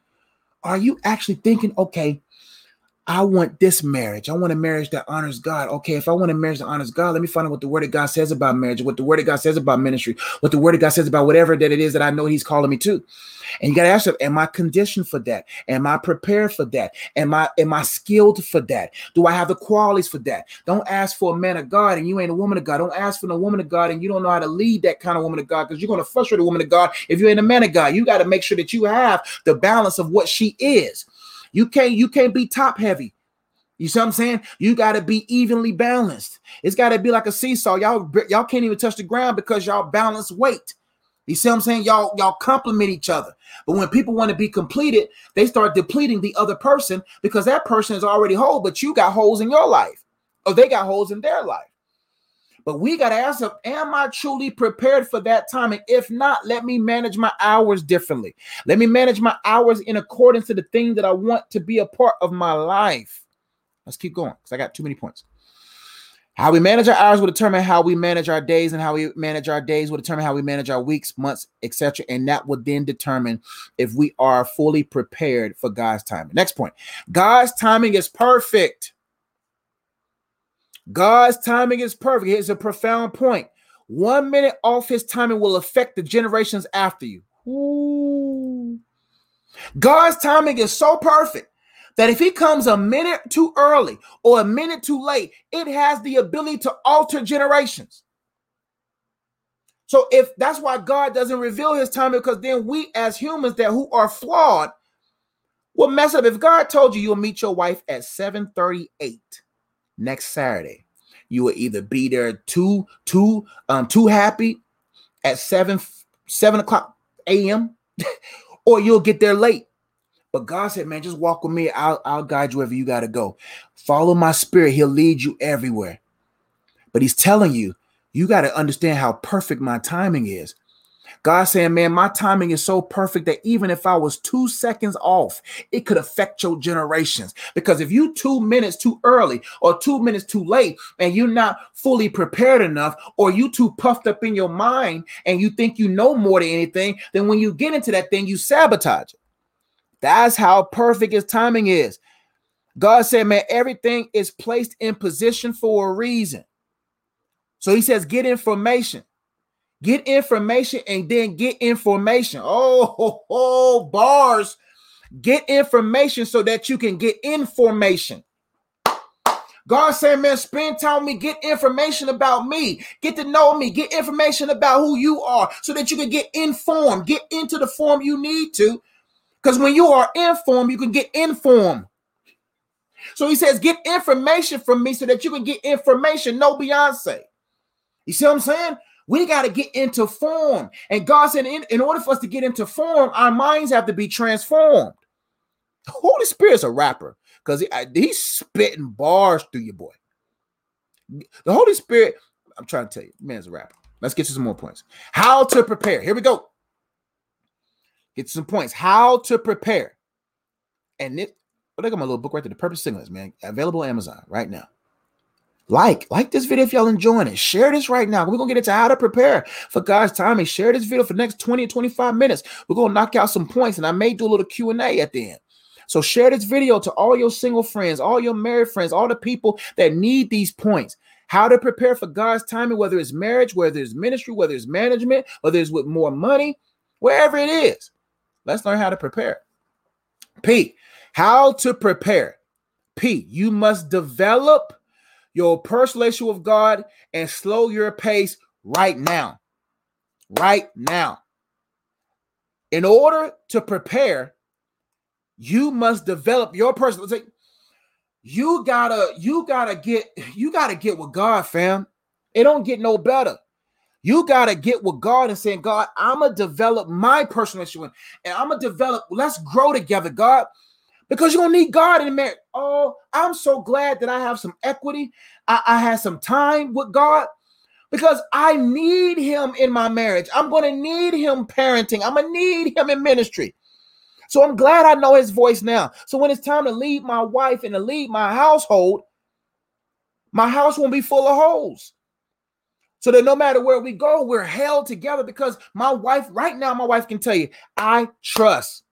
Speaker 1: Are you actually thinking, okay, I want this marriage. I want a marriage that honors God. Okay, if I want a marriage that honors God, let me find out what the word of God says about marriage, what the word of God says about ministry, what the word of God says about whatever that it is that I know He's calling me to. And you got to ask yourself, am I conditioned for that? Am I prepared for that? Am I am I skilled for that? Do I have the qualities for that? Don't ask for a man of God and you ain't a woman of God. Don't ask for a woman of God and you don't know how to lead that kind of woman of God because you're going to frustrate a woman of God if you ain't a man of God. You got to make sure that you have the balance of what she is. You can't you can't be top heavy. You see what I'm saying? You got to be evenly balanced. It's got to be like a seesaw. Y'all y'all can't even touch the ground because y'all balance weight. You see what I'm saying? Y'all y'all complement each other. But when people want to be completed, they start depleting the other person because that person is already whole, but you got holes in your life, or they got holes in their life. But we got to ask them, am I truly prepared for that time? And if not, let me manage my hours differently. Let me manage my hours in accordance to the thing that I want to be a part of my life. Let's keep going because I got too many points. How we manage our hours will determine how we manage our days, and how we manage our days will determine how we manage our weeks, months, etc. And that will then determine if we are fully prepared for God's timing. Next point God's timing is perfect. God's timing is perfect. Here's a profound point. One minute off his timing will affect the generations after you. Ooh. God's timing is so perfect that if he comes a minute too early or a minute too late, it has the ability to alter generations. So if that's why God doesn't reveal his timing, because then we as humans that who are flawed will mess up. If God told you you'll meet your wife at 7:38 next Saturday, you will either be there too, too, um, too happy at 7 7 o'clock a.m. or you'll get there late. But God said, man, just walk with me. I'll, I'll guide you wherever you got to go. Follow my spirit. He'll lead you everywhere. But he's telling you, you got to understand how perfect my timing is. God saying, man, my timing is so perfect that even if I was two seconds off, it could affect your generations. Because if you two minutes too early or two minutes too late and you're not fully prepared enough, or you too puffed up in your mind and you think you know more than anything, then when you get into that thing, you sabotage it. That's how perfect his timing is. God said, man, everything is placed in position for a reason. So he says, get information. Get information and then get information. Oh, oh, bars. Get information so that you can get information. God said, man, spend time with me, get information about me, get to know me, get information about who you are so that you can get informed, get into the form you need to. Because when you are informed, you can get informed. So he says, get information from me so that you can get information. No Beyonce. You see what I'm saying? We got to get into form. And God said, in, in order for us to get into form, our minds have to be transformed. Holy Spirit's a rapper because he, he's spitting bars through your boy. The Holy Spirit, I'm trying to tell you, man's a rapper. Let's get to some more points. How to prepare. Here we go. Get some points. How to prepare. And it, look at my little book right there, The Purpose Singleness, man. Available Amazon right now. Like, like this video if y'all enjoying it. Share this right now. We're gonna get into how to prepare for God's timing. Share this video for the next 20 to 25 minutes. We're gonna knock out some points, and I may do a little Q&A at the end. So share this video to all your single friends, all your married friends, all the people that need these points. How to prepare for God's timing, whether it's marriage, whether it's ministry, whether it's management, whether it's with more money, wherever it is. Let's learn how to prepare. P, how to prepare. P, you must develop your personal relationship with God and slow your pace right now. Right now. In order to prepare, you must develop your personal. You gotta, you gotta get, you gotta get with God, fam. It don't get no better. You gotta get with God and saying, God, I'm gonna develop my personal relationship, and I'm gonna develop. Let's grow together, God because you're gonna need God in marriage. Oh, I'm so glad that I have some equity. I, I had some time with God because I need him in my marriage. I'm gonna need him parenting. I'm gonna need him in ministry. So I'm glad I know his voice now. So when it's time to lead my wife and to lead my household, my house won't be full of holes. So that no matter where we go, we're held together because my wife, right now, my wife can tell you, I trust.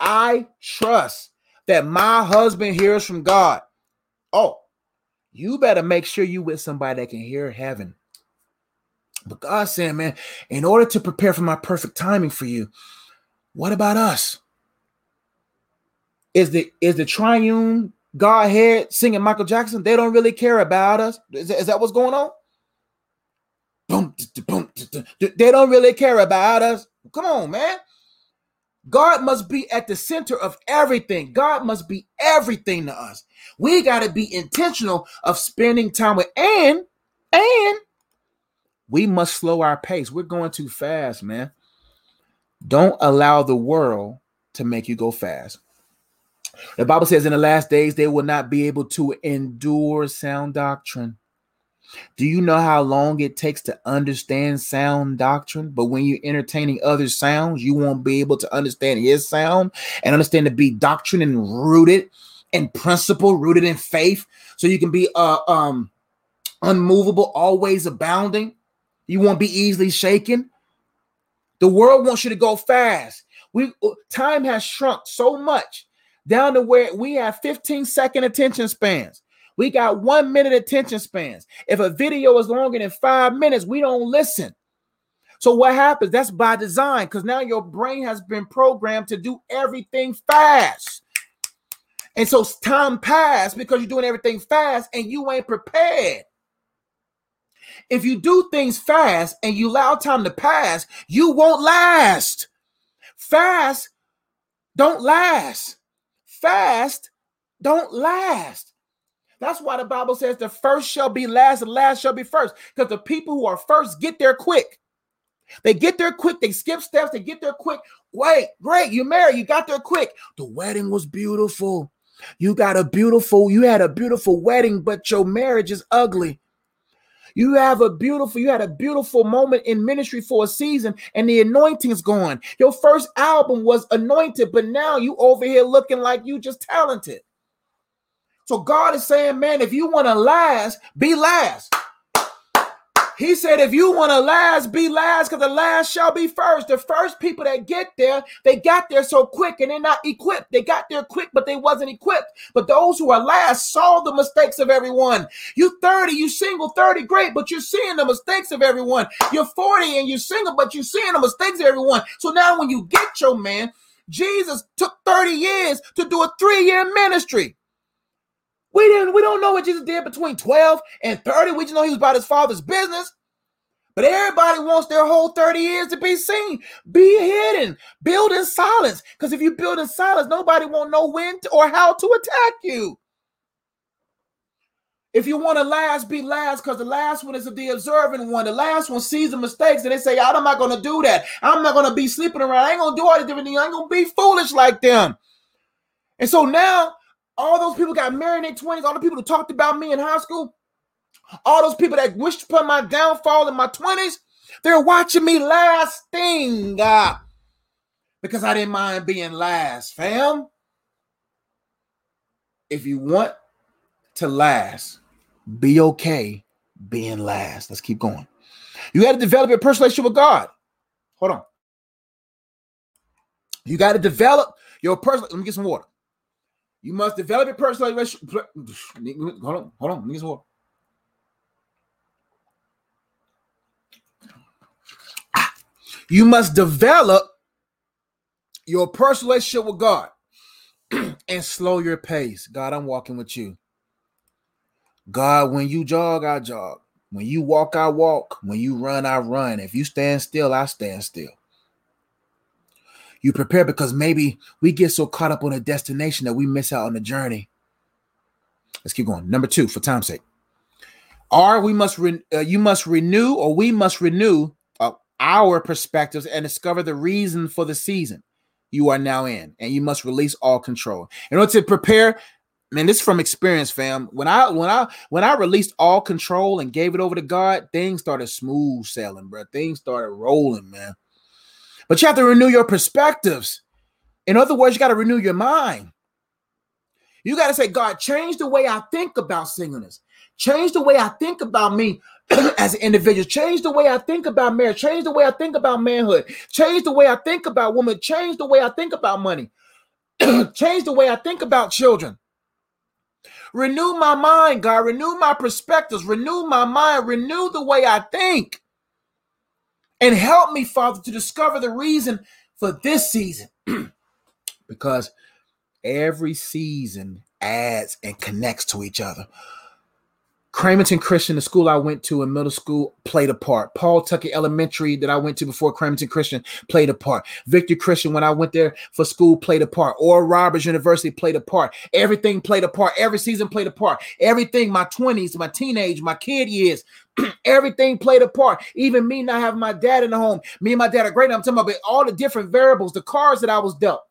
Speaker 1: I trust that my husband hears from God. Oh, you better make sure you with somebody that can hear heaven. But God said, man, in order to prepare for my perfect timing for you, what about us? Is the is the triune Godhead singing Michael Jackson? They don't really care about us. Is, is that what's going on? Boom, boom, they don't really care about us. Come on, man. God must be at the center of everything. God must be everything to us. We got to be intentional of spending time with and and we must slow our pace. We're going too fast, man. Don't allow the world to make you go fast. The Bible says in the last days they will not be able to endure sound doctrine. Do you know how long it takes to understand sound doctrine? But when you're entertaining other sounds, you won't be able to understand his sound and understand to be doctrine and rooted in principle, rooted in faith, so you can be uh um unmovable, always abounding. You won't be easily shaken. The world wants you to go fast. We uh, time has shrunk so much down to where we have 15 second attention spans. We got one minute attention spans. If a video is longer than five minutes, we don't listen. So what happens? That's by design because now your brain has been programmed to do everything fast. And so time passed because you're doing everything fast and you ain't prepared. If you do things fast and you allow time to pass, you won't last. Fast don't last. Fast don't last. That's why the Bible says the first shall be last, and last shall be first. Because the people who are first get there quick. They get there quick. They skip steps. They get there quick. Wait, great. You married. You got there quick. The wedding was beautiful. You got a beautiful, you had a beautiful wedding, but your marriage is ugly. You have a beautiful, you had a beautiful moment in ministry for a season, and the anointing's gone. Your first album was anointed, but now you over here looking like you just talented. So God is saying, man, if you want to last, be last. He said, if you want to last, be last, because the last shall be first. The first people that get there, they got there so quick and they're not equipped. They got there quick, but they wasn't equipped. But those who are last saw the mistakes of everyone. You 30, you single, 30, great, but you're seeing the mistakes of everyone. You're 40 and you're single, but you're seeing the mistakes of everyone. So now when you get your man, Jesus took 30 years to do a three-year ministry. We didn't, we don't know what Jesus did between 12 and 30. We just know he was about his father's business. But everybody wants their whole 30 years to be seen. Be hidden. Build in silence. Because if you build in silence, nobody won't know when to, or how to attack you. If you want to last, be last, because the last one is the observant one. The last one sees the mistakes and they say, I'm not going to do that. I'm not going to be sleeping around. I ain't going to do all the different things. I ain't going to be foolish like them. And so now all those people got married in their 20s, all the people who talked about me in high school, all those people that wished upon my downfall in my 20s, they're watching me last thing uh, because I didn't mind being last, fam. If you want to last, be okay being last. Let's keep going. You got to develop your personal relationship with God. Hold on. You got to develop your personal. Let me get some water. You must develop a personal relationship. Hold on, hold on. Some water. You must develop your personal relationship with God and slow your pace. God, I'm walking with you. God, when you jog, I jog. When you walk, I walk. When you run, I run. If you stand still, I stand still. You prepare because maybe we get so caught up on a destination that we miss out on the journey. Let's keep going. Number two, for time's sake. Or we must re- uh, you must renew, or we must renew uh, our perspectives and discover the reason for the season you are now in, and you must release all control. In order to prepare, man, this is from experience, fam. When I when I when I released all control and gave it over to God, things started smooth sailing, bro. Things started rolling, man. But you have to renew your perspectives. In other words, you got to renew your mind. You got to say, God, change the way I think about singleness. Change the way I think about me as an individual. Change the way I think about marriage. Change the way I think about manhood. Change the way I think about women. Change the way I think about money. Change the way I think about children. Renew my mind, God. Renew my perspectives. Renew my mind. Renew the way I think. And help me, Father, to discover the reason for this season. because every season adds and connects to each other. Cramerton Christian, the school I went to in middle school, played a part. Paul Tucker Elementary that I went to before Cramerton Christian played a part. Victor Christian, when I went there for school, played a part. Oral Roberts University played a part. Everything played a part. Every season played a part. Everything, my 20s, my teenage, my kid years, everything played a part. Even me not having my dad in the home. Me and my dad are great. I'm talking about all the different variables, the cards that I was dealt.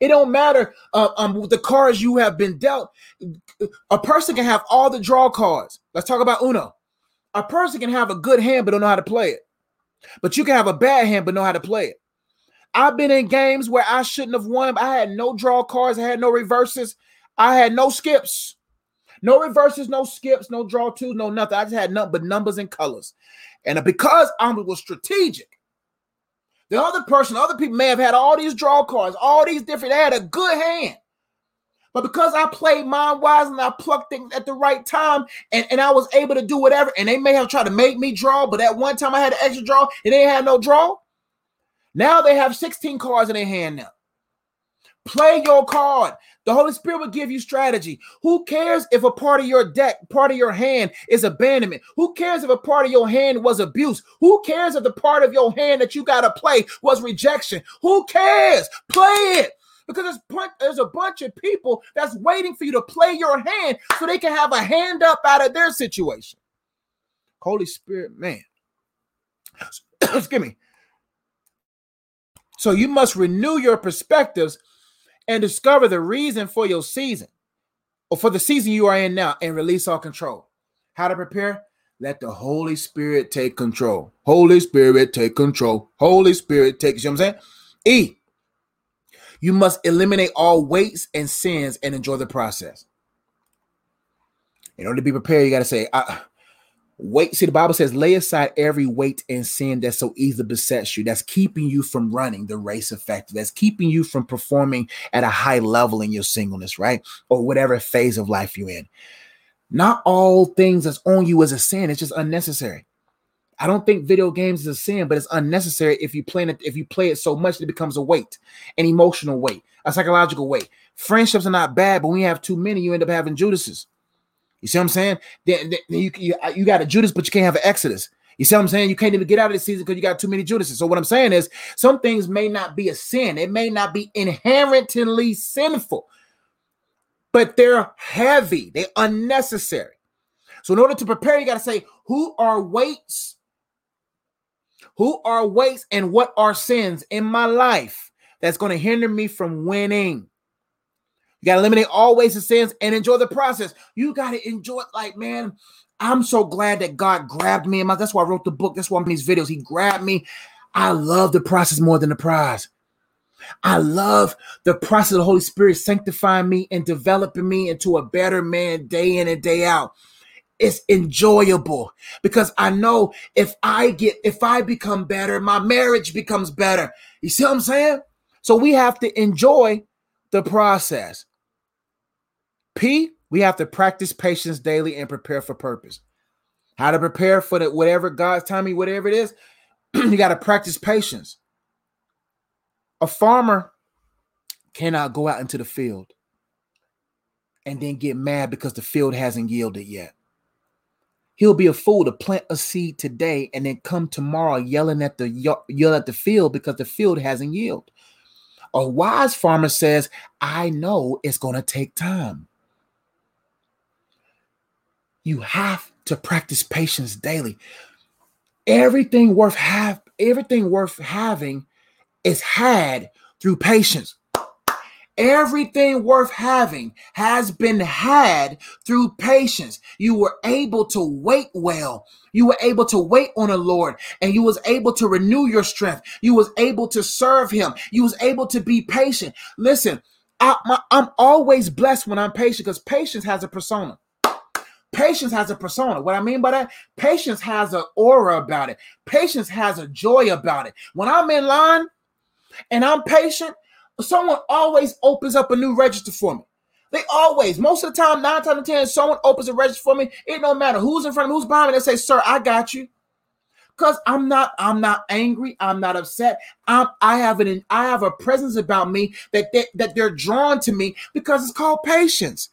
Speaker 1: It don't matter uh, um, the cards you have been dealt. A person can have all the draw cards. Let's talk about Uno. A person can have a good hand but don't know how to play it. But you can have a bad hand but know how to play it. I've been in games where I shouldn't have won. But I had no draw cards. I had no reverses. I had no skips. No reverses, no skips, no draw twos, no nothing. I just had nothing but numbers and colors. And because I was strategic, the other person, other people may have had all these draw cards, all these different, they had a good hand. But because I played mind wise and I plucked things at the right time and, and I was able to do whatever, and they may have tried to make me draw, but at one time I had an extra draw and they had no draw. Now they have 16 cards in their hand now. Play your card. The Holy Spirit will give you strategy. Who cares if a part of your deck, part of your hand is abandonment? Who cares if a part of your hand was abuse? Who cares if the part of your hand that you got to play was rejection? Who cares? Play it because there's, there's a bunch of people that's waiting for you to play your hand so they can have a hand up out of their situation. Holy Spirit, man. Excuse me. So you must renew your perspectives and discover the reason for your season or for the season you are in now and release all control. How to prepare? Let the Holy Spirit take control. Holy Spirit take control. Holy Spirit take, you know what I'm saying? E, you must eliminate all weights and sins and enjoy the process. In order to be prepared, you got to say, I, wait. See, the Bible says, lay aside every weight and sin that so easily besets you, that's keeping you from running the race effective, that's keeping you from performing at a high level in your singleness, right? Or whatever phase of life you're in. Not all things that's on you is a sin, it's just unnecessary. I don't think video games is a sin, but it's unnecessary if you play it if you play it so much it becomes a weight, an emotional weight, a psychological weight. Friendships are not bad, but when you have too many, you end up having Judases. You see what I'm saying? Then, then you, you, uh, you got a Judas, but you can't have an Exodus. You see what I'm saying? You can't even get out of the season because you got too many Judases. So what I'm saying is some things may not be a sin. It may not be inherently sinful, but they're heavy. They're unnecessary. So in order to prepare, you got to say, who are weights who are weights and what are sins in my life that's going to hinder me from winning? You got to eliminate all ways of sins and enjoy the process. You got to enjoy it. Like, man, I'm so glad that God grabbed me. And that's why I wrote the book. That's why I'm in these videos. He grabbed me. I love the process more than the prize. I love the process of the Holy Spirit sanctifying me and developing me into a better man day in and day out it's enjoyable because I know if I get if I become better, my marriage becomes better. You see what I'm saying? So we have to enjoy the process. P, we have to practice patience daily and prepare for purpose. How to prepare for the whatever God's timing, whatever it is, you got to practice patience. A farmer cannot go out into the field and then get mad because the field hasn't yielded yet. He'll be a fool to plant a seed today and then come tomorrow yelling at the yell at the field because the field hasn't yielded. A wise farmer says, "I know it's going to take time." You have to practice patience daily. Everything worth have everything worth having is had through patience. Everything worth having has been had through patience. You were able to wait well. You were able to wait on the Lord and you was able to renew your strength. You was able to serve him. You was able to be patient. Listen, I, am always blessed when I'm patient because patience has a persona. Patience has a persona. What I mean by that, patience has an aura about it. Patience has a joy about it. When I'm in line and I'm patient, someone always opens up a new register for me. They always, most of the time, nine times of ten, someone opens a register for me. It don't matter who's in front of me, who's behind me. They say, "Sir, I got you." Cause I'm not, I'm not angry. I'm not upset. I'm, I have an, I have a presence about me that they, that they're drawn to me because it's called patience.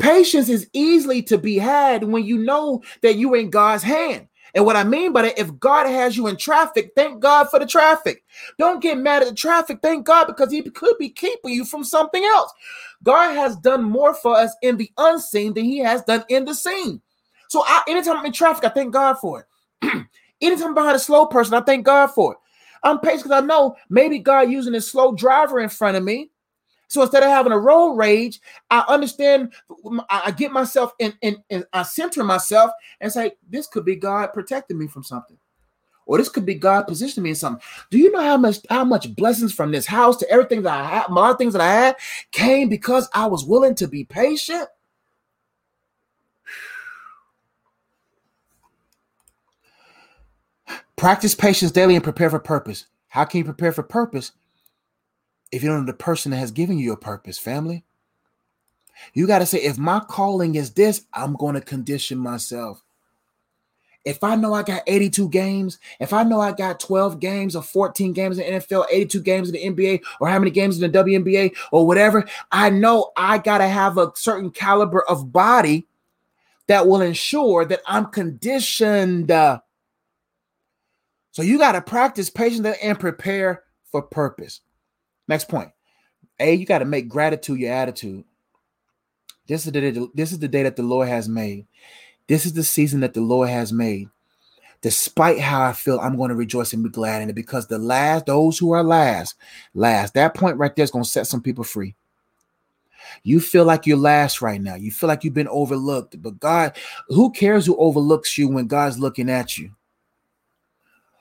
Speaker 1: Patience is easily to be had when you know that you're in God's hand. And what I mean by that, if God has you in traffic, thank God for the traffic. Don't get mad at the traffic. Thank God because He could be keeping you from something else. God has done more for us in the unseen than He has done in the seen. So I, anytime I'm in traffic, I thank God for it. anytime I'm behind a slow person, I thank God for it. I'm patient because I know maybe God using a slow driver in front of me so instead of having a road rage, I understand. I get myself in, in, in I center myself and say, this could be God protecting me from something or this could be God positioning me in something. Do you know how much how much blessings from this house to everything that I had, of things that I had came because I was willing to be patient? Practice patience daily and prepare for purpose. How can you prepare for purpose? If you don't know the person that has given you your purpose, family. You got to say, if my calling is this, I'm going to condition myself. If I know I got 82 games, if I know I got 12 games or 14 games in the NFL, 82 games in the NBA, or how many games in the WNBA or whatever, I know I got to have a certain caliber of body that will ensure that I'm conditioned. So you got to practice patience and prepare for purpose. Next point. A, you got to make gratitude your attitude. This is the day, this is the day that the Lord has made. This is the season that the Lord has made. Despite how I feel, I'm going to rejoice and be glad in it because the last, those who are last, last, that point right there is going to set some people free. You feel like you're last right now. You feel like you've been overlooked. But God, who cares who overlooks you when God's looking at you?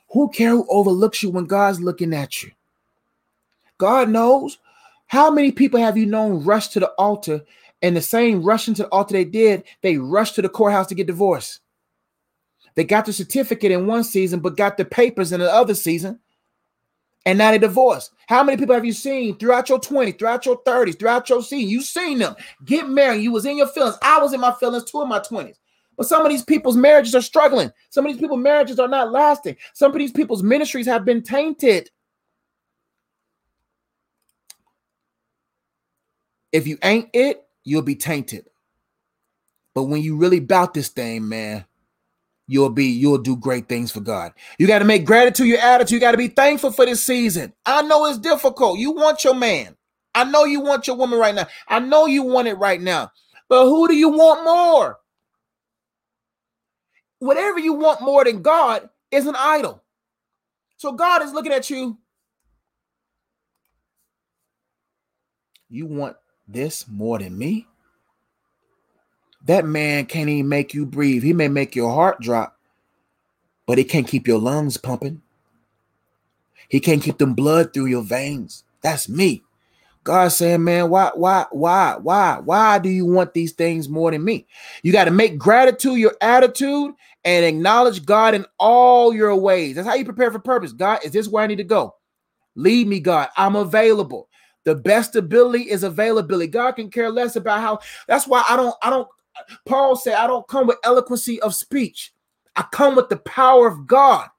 Speaker 1: Who cares who overlooks you when God's looking at you? God knows. How many people have you known rush to the altar and the same rushing to the altar they did, they rushed to the courthouse to get divorced. They got the certificate in one season, but got the papers in the other season. And now they divorced. How many people have you seen throughout your 20s, throughout your 30s, throughout your scene? You seen them get married. You was in your feelings. I was in my feelings too in my 20s. But some of these people's marriages are struggling. Some of these people's marriages are not lasting. Some of these people's ministries have been tainted. If you ain't it, you'll be tainted. But when you really bout this thing, man, you'll be you'll do great things for God. You got to make gratitude your attitude. You got to be thankful for this season. I know it's difficult. You want your man. I know you want your woman right now. I know you want it right now. But who do you want more? Whatever you want more than God is an idol. So God is looking at you. You want this more than me? That man can't even make you breathe. He may make your heart drop, but he can't keep your lungs pumping. He can't keep them blood through your veins. That's me. God saying, man, why, why, why, why, why do you want these things more than me? You got to make gratitude your attitude and acknowledge God in all your ways. That's how you prepare for purpose. God, is this where I need to go? Lead me, God. I'm available. The best ability is availability. God can care less about how. That's why I don't. I don't. Paul said, "I don't come with eloquency of speech. I come with the power of God."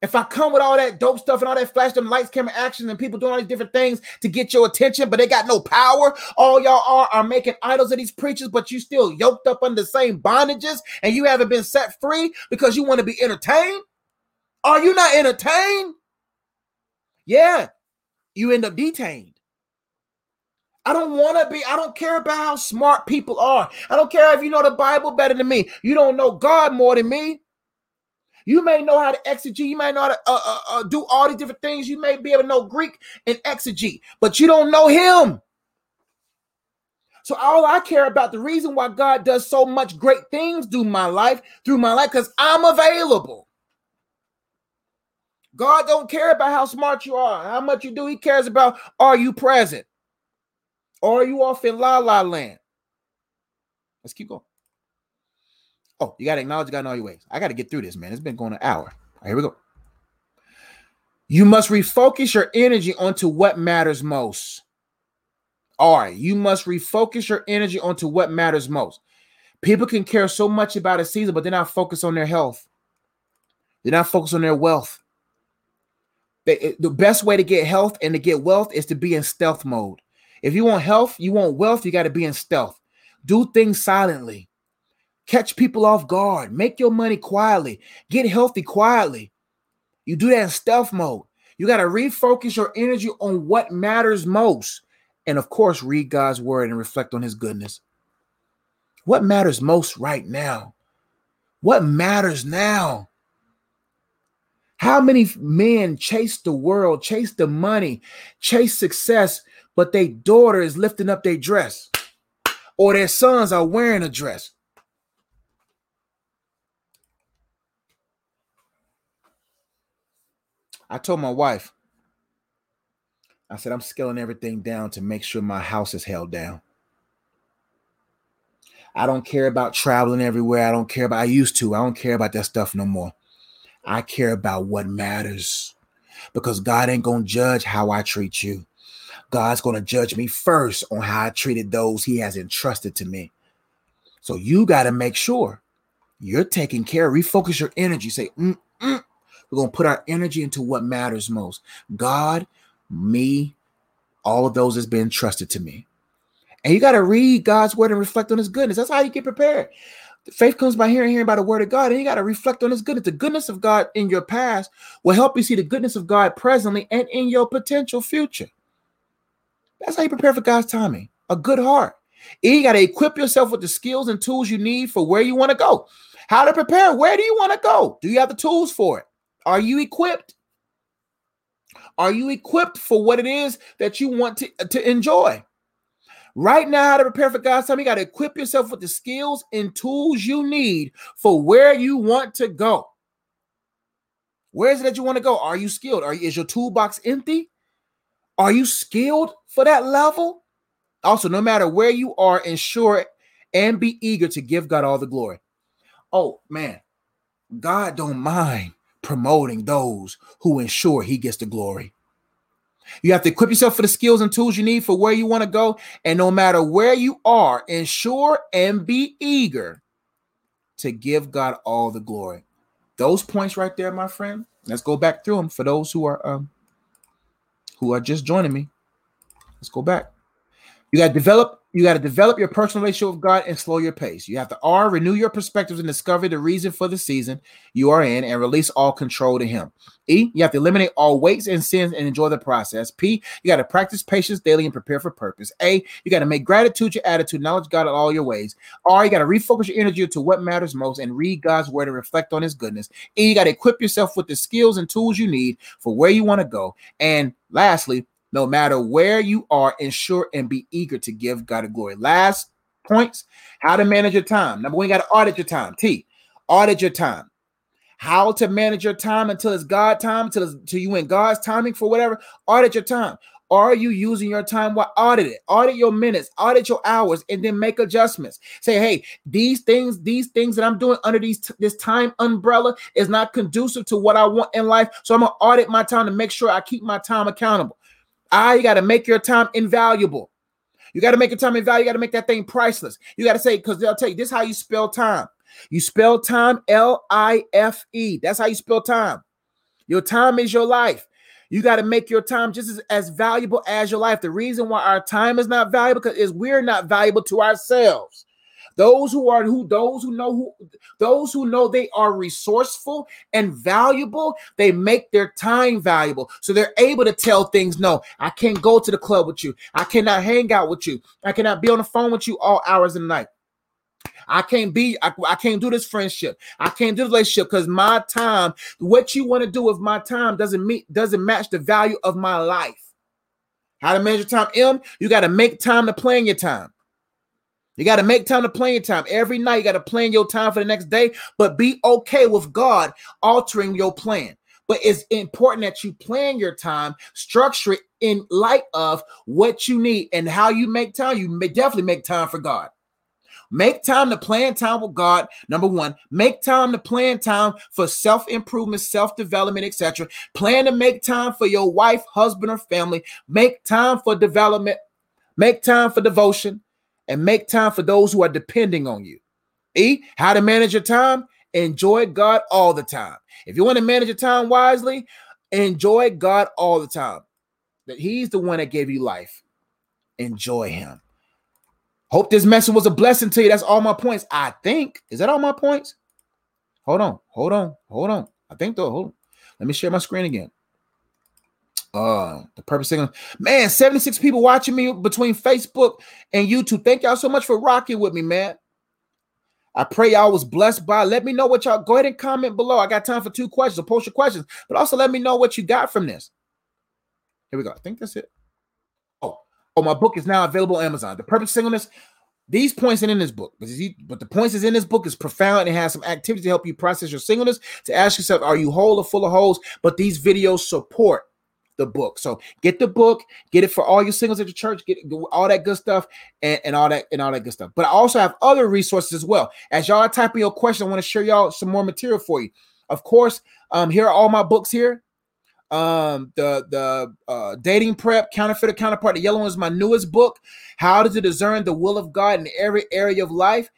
Speaker 1: If I come with all that dope stuff and all that flash, them lights, camera, action, and people doing all these different things to get your attention, but they got no power, all y'all are are making idols of these preachers, but you still yoked up under the same bondages and you haven't been set free because you want to be entertained. Are you not entertained? Yeah, you end up detained. I don't want to be, I don't care about how smart people are. I don't care if you know the Bible better than me. You don't know God more than me. You may know how to exegete. You may know how to uh, uh, uh, do all these different things. You may be able to know Greek and exegete, but you don't know Him. So all I care about, the reason why God does so much great things through my life, through my life, because I'm available. God don't care about how smart you are, how much you do. He cares about are you present? Or are you off in la la land? Let's keep going. Oh, you got to acknowledge God in all your ways. I got to get through this, man. It's been going an hour. Right, here we go. You must refocus your energy onto what matters most. All right, you must refocus your energy onto what matters most. People can care so much about a season, but they're not focused on their health. They're not focused on their wealth. The best way to get health and to get wealth is to be in stealth mode. If you want health, you want wealth, you got to be in stealth. Do things silently. Catch people off guard. Make your money quietly. Get healthy quietly. You do that in stealth mode. You got to refocus your energy on what matters most. And of course, read God's word and reflect on his goodness. What matters most right now? What matters now? How many men chase the world, chase the money, chase success, but their daughter is lifting up their dress or their sons are wearing a dress? I told my wife, I said, I'm scaling everything down to make sure my house is held down. I don't care about traveling everywhere. I don't care about, I used to. I don't care about that stuff no more. I care about what matters because God ain't going to judge how I treat you. God's going to judge me first on how I treated those he has entrusted to me. So you got to make sure you're taking care. Refocus your energy. Say, mm, mm. we're going to put our energy into what matters most God, me, all of those has been entrusted to me. And you got to read God's word and reflect on his goodness. That's how you get prepared. Faith comes by hearing, hearing by the word of God, and you got to reflect on his goodness. The goodness of God in your past will help you see the goodness of God presently and in your potential future. That's how you prepare for God's timing. A good heart. And you got to equip yourself with the skills and tools you need for where you want to go. How to prepare? Where do you want to go? Do you have the tools for it? Are you equipped? Are you equipped for what it is that you want to, to enjoy? Right now, how to prepare for God's time, you got to equip yourself with the skills and tools you need for where you want to go. Where is it that you want to go? Are you skilled? Are is your toolbox empty? Are you skilled for that level? Also, no matter where you are, ensure and be eager to give God all the glory. Oh man, God don't mind promoting those who ensure he gets the glory. You have to equip yourself for the skills and tools you need for where you want to go. And no matter where you are, ensure and be eager to give God all the glory. Those points right there, my friend. Let's go back through them for those who are um who are just joining me. Let's go back. You got to develop you got to develop your personal relationship with God and slow your pace. You have to R, renew your perspectives and discover the reason for the season you are in and release all control to Him. E, you have to eliminate all weights and sins and enjoy the process. P, you got to practice patience daily and prepare for purpose. A, you got to make gratitude your attitude, knowledge God in all your ways. R, you got to refocus your energy to what matters most and read God's word and reflect on His goodness. E, you got to equip yourself with the skills and tools you need for where you want to go. And lastly, no matter where you are, ensure and be eager to give God a glory. Last points how to manage your time. Number one, you got to audit your time. T, audit your time. How to manage your time until it's God time, until, it's, until you in God's timing for whatever. Audit your time. Are you using your time? Well, audit it. Audit your minutes, audit your hours, and then make adjustments. Say, hey, these things, these things that I'm doing under these this time umbrella is not conducive to what I want in life. So I'm gonna audit my time to make sure I keep my time accountable. I you got to make your time invaluable. You got to make your time invaluable. You got to make that thing priceless. You got to say, because they'll tell you this is how you spell time. You spell time L I F E. That's how you spell time. Your time is your life. You got to make your time just as, as valuable as your life. The reason why our time is not valuable because is we're not valuable to ourselves. Those who are who those who know who those who know they are resourceful and valuable, they make their time valuable. So they're able to tell things no, I can't go to the club with you. I cannot hang out with you. I cannot be on the phone with you all hours of the night. I can't be, I, I can't do this friendship. I can't do the relationship because my time, what you want to do with my time doesn't meet, doesn't match the value of my life. How to your time? M, you got to make time to plan your time. You got to make time to plan your time. Every night, you got to plan your time for the next day, but be okay with God altering your plan. But it's important that you plan your time, structure it in light of what you need and how you make time. You may definitely make time for God. Make time to plan time with God. Number one, make time to plan time for self improvement, self development, etc. Plan to make time for your wife, husband, or family. Make time for development. Make time for devotion and make time for those who are depending on you. E, how to manage your time? Enjoy God all the time. If you want to manage your time wisely, enjoy God all the time. That He's the one that gave you life. Enjoy Him. Hope this message was a blessing to you. That's all my points. I think. Is that all my points? Hold on. Hold on. Hold on. I think though. Hold on. Let me share my screen again. Uh, the purpose signal. Man, 76 people watching me between Facebook and YouTube. Thank y'all so much for rocking with me, man. I pray y'all was blessed by. Let me know what y'all go ahead and comment below. I got time for two questions. So post your questions, but also let me know what you got from this. Here we go. I think that's it. Oh, oh, my book is now available on Amazon. The purpose singleness. These points in this book, but, but the points is in this book is profound and has some activities to help you process your singleness. To ask yourself, are you whole or full of holes? But these videos support the book. So get the book, get it for all your singles at the church, get all that good stuff and, and all that and all that good stuff. But I also have other resources as well. As y'all are typing your question, I want to share y'all some more material for you. Of course, um, here are all my books here. Um, the the uh, dating prep counterfeit or counterpart. The yellow one is my newest book. How to discern the will of God in every area of life.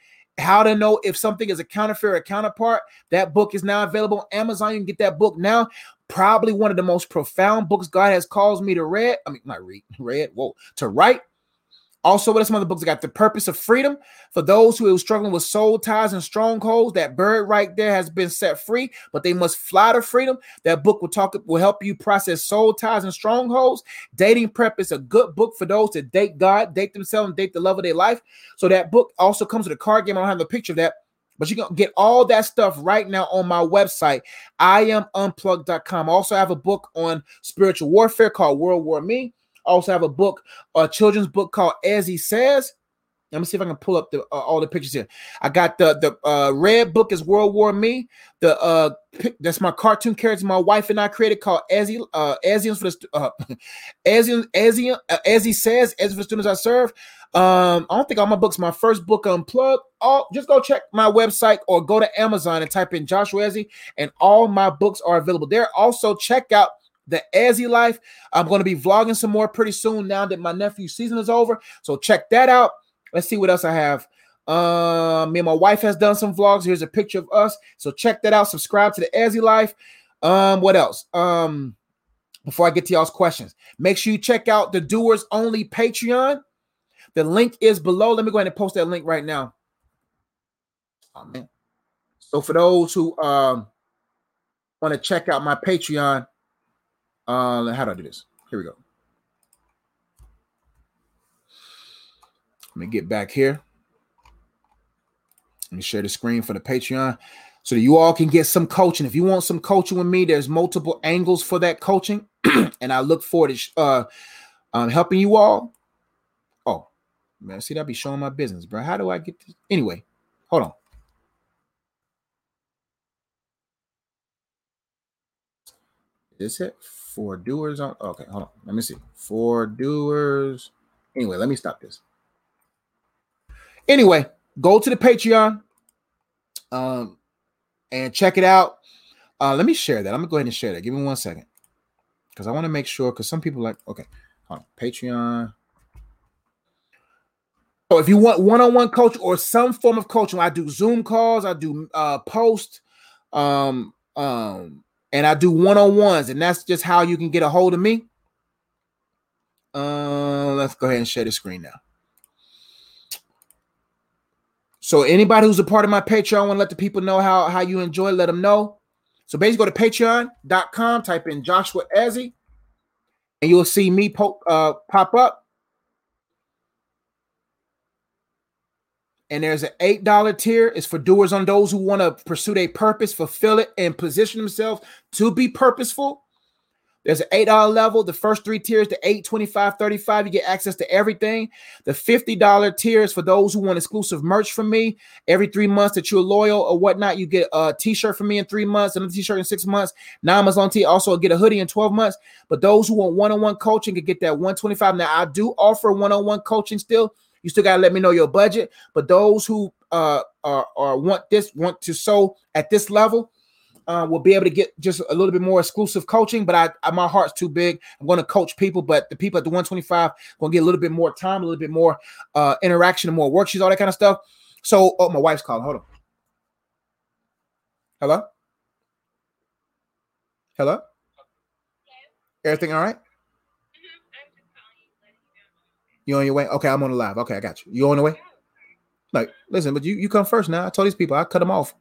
Speaker 1: How to know if something is a counterfeit or a counterpart. That book is now available on Amazon. You can get that book now. Probably one of the most profound books God has caused me to read. I mean, not read, read, whoa, to write. Also, what are some other books? I got The Purpose of Freedom for those who are struggling with soul ties and strongholds. That bird right there has been set free, but they must fly to freedom. That book will talk will help you process soul ties and strongholds. Dating Prep is a good book for those that date God, date themselves, and date the love of their life. So that book also comes with a card game. I don't have the picture of that, but you can get all that stuff right now on my website. I also have a book on spiritual warfare called World War Me also have a book, a children's book called As He Says. Let me see if I can pull up the uh, all the pictures here. I got the the uh, red book is World War Me. The uh that's my cartoon character my wife and I created called As He uh Asians for the uh Asian Asian uh, as he says as for the students I serve. Um, I don't think all my books. My first book unplugged. All just go check my website or go to Amazon and type in Joshua Ezzy, and all my books are available there. Also, check out the Ezzy life. I'm going to be vlogging some more pretty soon now that my nephew's season is over. So check that out. Let's see what else I have. Uh, me and my wife has done some vlogs. Here's a picture of us. So check that out. Subscribe to the Ezzy life. Um, what else? Um, before I get to y'all's questions, make sure you check out the Doers Only Patreon. The link is below. Let me go ahead and post that link right now. Oh, man. So for those who um want to check out my Patreon, uh, how do I do this? Here we go. Let me get back here. Let me share the screen for the Patreon so that you all can get some coaching. If you want some coaching with me, there's multiple angles for that coaching, and I look forward to uh, um, helping you all. Oh, man, see that be showing my business, bro. How do I get this? Anyway, hold on. Is it for doers on okay hold on let me see. For doers. Anyway let me stop this. Anyway go to the patreon um and check it out. Uh let me share that. I'm gonna go ahead and share that. Give me one second because i want to make sure because some people like okay hold on patreon. So if you want one-on-one coach or some form of coaching i do zoom calls i do uh post um um and I do one on ones, and that's just how you can get a hold of me. Uh, let's go ahead and share the screen now. So anybody who's a part of my Patreon, want to let the people know how, how you enjoy, let them know. So basically go to patreon.com, type in Joshua Ezzy, and you'll see me po- uh, pop up. And there's an eight dollar tier. It's for doers on those who want to pursue their purpose, fulfill it, and position themselves to be purposeful. There's an eight dollar level. The first three tiers, the 8, 25, 35, you get access to everything. The $50 tier is for those who want exclusive merch from me. Every three months that you're loyal or whatnot, you get a t-shirt from me in three months, another t-shirt in six months. Now Amazon T also get a hoodie in 12 months. But those who want one-on-one coaching can get that 125. Now I do offer one-on-one coaching still. You still gotta let me know your budget. But those who uh are, are want this want to sow at this level uh, will be able to get just a little bit more exclusive coaching. But I, I my heart's too big. I'm going to coach people, but the people at the 125 going to get a little bit more time, a little bit more uh interaction, and more worksheets, all that kind of stuff. So, oh, my wife's calling. Hold on. Hello. Hello. Everything all right? You on your way? Okay, I'm on the live. Okay, I got you. You on the way? Like, listen, but you you come first now. I told these people I cut them off.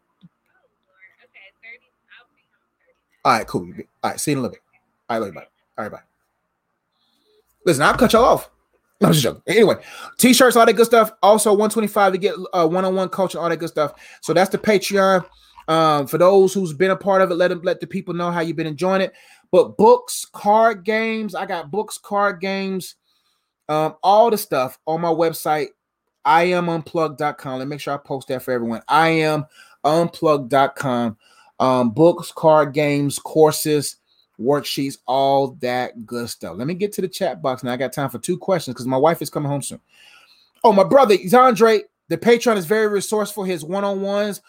Speaker 1: All right, cool. All right, see you in a little bit. All right, you, bye. All right, bye. Listen, I'll cut y'all off. No, I'm just joking. Anyway, t-shirts, all that good stuff. Also, 125 to get uh, one-on-one coaching, all that good stuff. So that's the Patreon. Um, for those who's been a part of it, let them let the people know how you've been enjoying it. But books, card games, I got books, card games, um, all the stuff on my website, i iamunplug.com. Let me make sure I post that for everyone. i iamunplug.com. Um, books, card games, courses, worksheets, all that good stuff. Let me get to the chat box now. I got time for two questions because my wife is coming home soon. Oh, my brother, Andre, the Patreon is very resourceful. His one on ones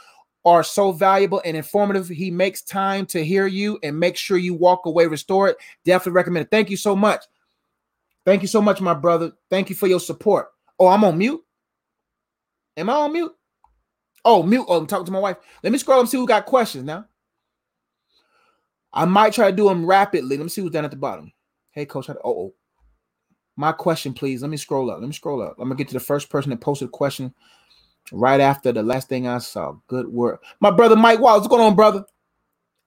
Speaker 1: are so valuable and informative. He makes time to hear you and make sure you walk away restored. Definitely recommend it. Thank you so much. Thank you so much, my brother. Thank you for your support. Oh, I'm on mute. Am I on mute? Oh, mute. Oh, I'm talking to my wife. Let me scroll and see who got questions now. I might try to do them rapidly. Let me see who's down at the bottom. Hey, coach. Oh, oh. My question, please. Let me scroll up. Let me scroll up. I'm gonna get to the first person that posted a question right after the last thing I saw. Good work. My brother Mike Wallace. What's going on, brother?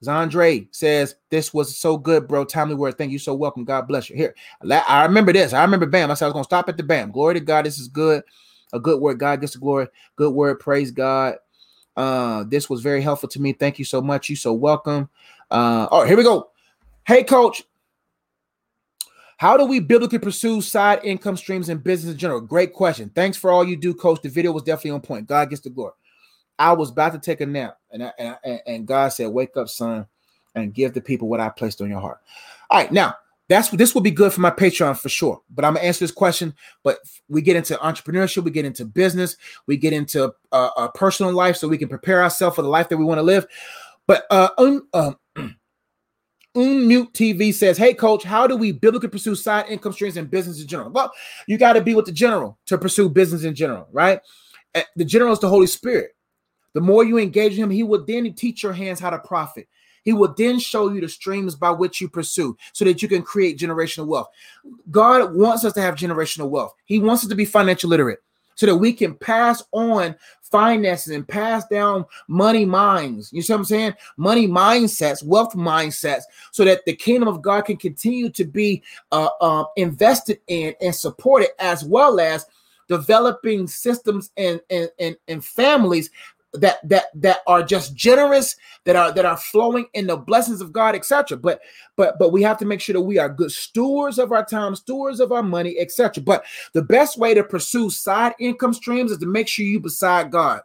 Speaker 1: Zandre says, This was so good, bro. Timely word. Thank you. So welcome. God bless you. Here, I remember this. I remember BAM. I said I was going to stop at the BAM. Glory to God. This is good. A good word. God gets the glory. Good word. Praise God. Uh, this was very helpful to me. Thank you so much. You so welcome. Uh, all right, here we go. Hey, coach. How do we biblically pursue side income streams in business in general? Great question. Thanks for all you do, coach. The video was definitely on point. God gets the glory. I was about to take a nap, and, I, and, and God said, "Wake up, son, and give the people what I placed on your heart." All right, now that's this will be good for my Patreon for sure. But I'm gonna answer this question. But we get into entrepreneurship, we get into business, we get into uh, uh personal life, so we can prepare ourselves for the life that we want to live. But uh, um, um Unmute TV says, Hey, coach, how do we biblically pursue side income streams in business in general? Well, you got to be with the general to pursue business in general, right? Eh, the general is the Holy Spirit. The more you engage him, he will then teach your hands how to profit. He will then show you the streams by which you pursue so that you can create generational wealth. God wants us to have generational wealth. He wants us to be financial literate so that we can pass on finances and pass down money minds. You see what I'm saying? Money mindsets, wealth mindsets, so that the kingdom of God can continue to be uh, uh, invested in and supported, as well as developing systems and, and, and, and families that that that are just generous that are that are flowing in the blessings of god etc but but but we have to make sure that we are good stewards of our time stewards of our money etc but the best way to pursue side income streams is to make sure you beside god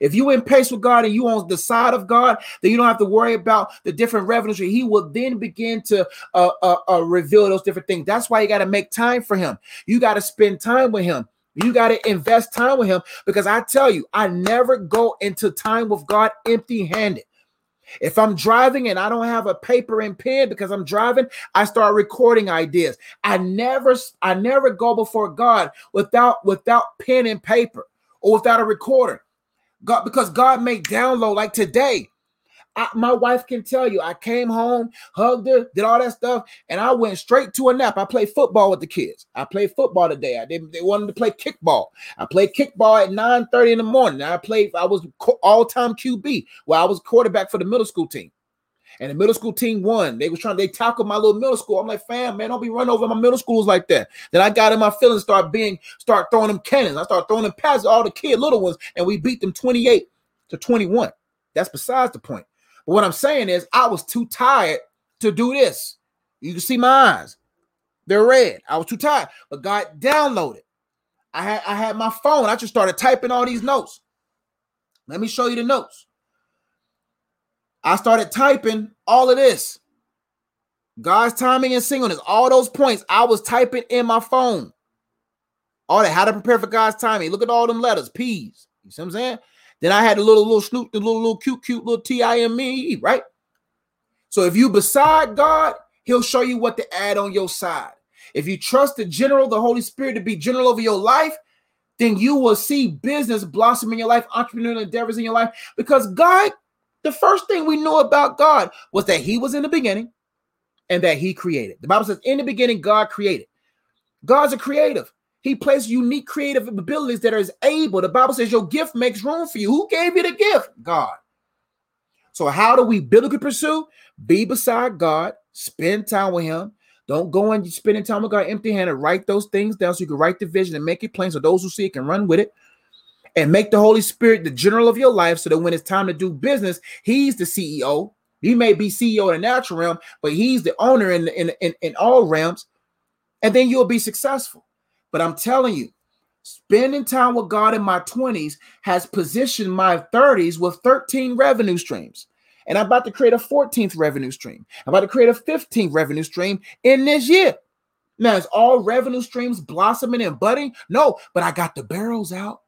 Speaker 1: if you in pace with God and you on the side of God, then you don't have to worry about the different revenues. He will then begin to uh, uh, uh, reveal those different things. That's why you got to make time for Him. You got to spend time with Him. You got to invest time with him because I tell you, I never go into time with God empty handed. If I'm driving and I don't have a paper and pen because I'm driving, I start recording ideas. I never I never go before God without without pen and paper or without a recorder. God because God may download like today. I, my wife can tell you, I came home, hugged her, did all that stuff, and I went straight to a nap. I played football with the kids. I played football today. I did. They wanted to play kickball. I played kickball at nine thirty in the morning. I played. I was all time QB. Well, I was quarterback for the middle school team, and the middle school team won. They was trying. They tackled my little middle school. I'm like, fam, man, don't be running over my middle schools like that. Then I got in my feelings, start being, start throwing them cannons. I start throwing them passes, all the kid little ones, and we beat them twenty eight to twenty one. That's besides the point. But what I'm saying is, I was too tired to do this. You can see my eyes; they're red. I was too tired, but God downloaded. I had I had my phone. I just started typing all these notes. Let me show you the notes. I started typing all of this. God's timing and singleness, all those points I was typing in my phone. All that, how to prepare for God's timing. Look at all them letters, P's. You see what I'm saying? Then I had the little little snoop, the little little cute cute little T I M E, right? So if you beside God, He'll show you what to add on your side. If you trust the general, the Holy Spirit, to be general over your life, then you will see business blossom in your life, entrepreneurial endeavors in your life. Because God, the first thing we knew about God was that He was in the beginning and that He created. The Bible says, in the beginning, God created. God's a creative. He placed unique creative abilities that are able. The Bible says your gift makes room for you. Who gave you the gift? God. So, how do we biblically pursue? Be beside God, spend time with Him. Don't go and spending time with God empty handed. Write those things down so you can write the vision and make it plain so those who see it can run with it. And make the Holy Spirit the general of your life so that when it's time to do business, He's the CEO. He may be CEO in the natural realm, but He's the owner in, in, in, in all realms. And then you'll be successful. But I'm telling you, spending time with God in my 20s has positioned my 30s with 13 revenue streams. And I'm about to create a 14th revenue stream. I'm about to create a 15th revenue stream in this year. Now, is all revenue streams blossoming and budding? No, but I got the barrels out.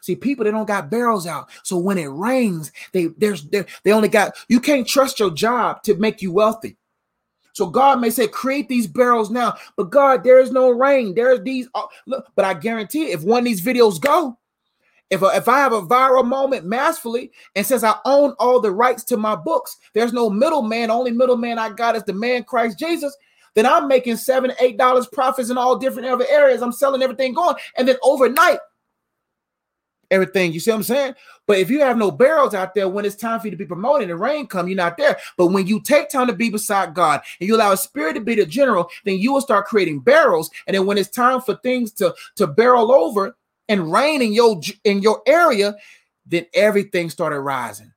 Speaker 1: See, people they don't got barrels out. So when it rains, they there's they, they only got you can't trust your job to make you wealthy. So God may say, create these barrels now, but God, there is no rain. There's these. Uh, look, but I guarantee, if one of these videos go, if, if I have a viral moment massively and since I own all the rights to my books, there's no middleman. Only middleman I got is the man Christ Jesus. Then I'm making seven, eight dollars profits in all different other areas. I'm selling everything going, and then overnight, everything. You see what I'm saying? But if you have no barrels out there when it's time for you to be promoted, the rain come, you're not there. But when you take time to be beside God and you allow a spirit to be the general, then you will start creating barrels. And then when it's time for things to to barrel over and rain in your in your area, then everything started rising.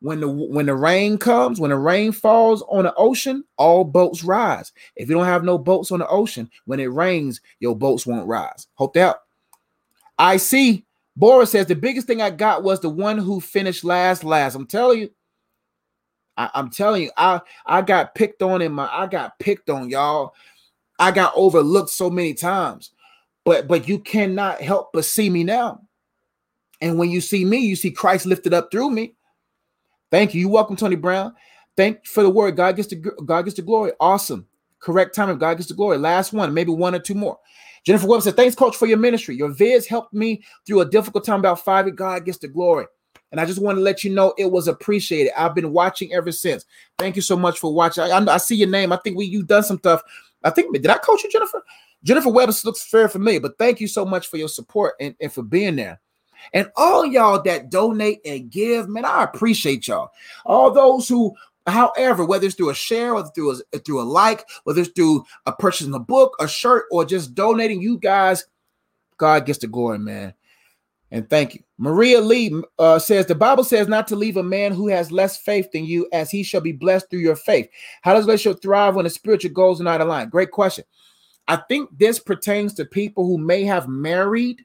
Speaker 1: When the when the rain comes, when the rain falls on the ocean, all boats rise. If you don't have no boats on the ocean, when it rains, your boats won't rise. Hope that. I see Boris says the biggest thing I got was the one who finished last. Last, I'm telling you, I, am telling you, I I got picked on in my, I got picked on, y'all. I got overlooked so many times, but but you cannot help but see me now. And when you see me, you see Christ lifted up through me. Thank you. You welcome, Tony Brown. Thank for the word. God gets the God gets the glory. Awesome. Correct time of God gets the glory. Last one, maybe one or two more. Jennifer Webb said, Thanks, coach, for your ministry. Your vids helped me through a difficult time about five. God gets the glory. And I just want to let you know it was appreciated. I've been watching ever since. Thank you so much for watching. I, I see your name. I think we you've done some stuff. I think did I coach you, Jennifer? Jennifer Webb looks for me, but thank you so much for your support and, and for being there. And all y'all that donate and give, man, I appreciate y'all. All those who However, whether it's through a share or through a through a like, whether it's through a purchasing a book, a shirt, or just donating, you guys, God gets the glory, man. And thank you. Maria Lee uh, says the Bible says not to leave a man who has less faith than you, as he shall be blessed through your faith. How does relationship thrive when the spiritual goals are not aligned? Great question. I think this pertains to people who may have married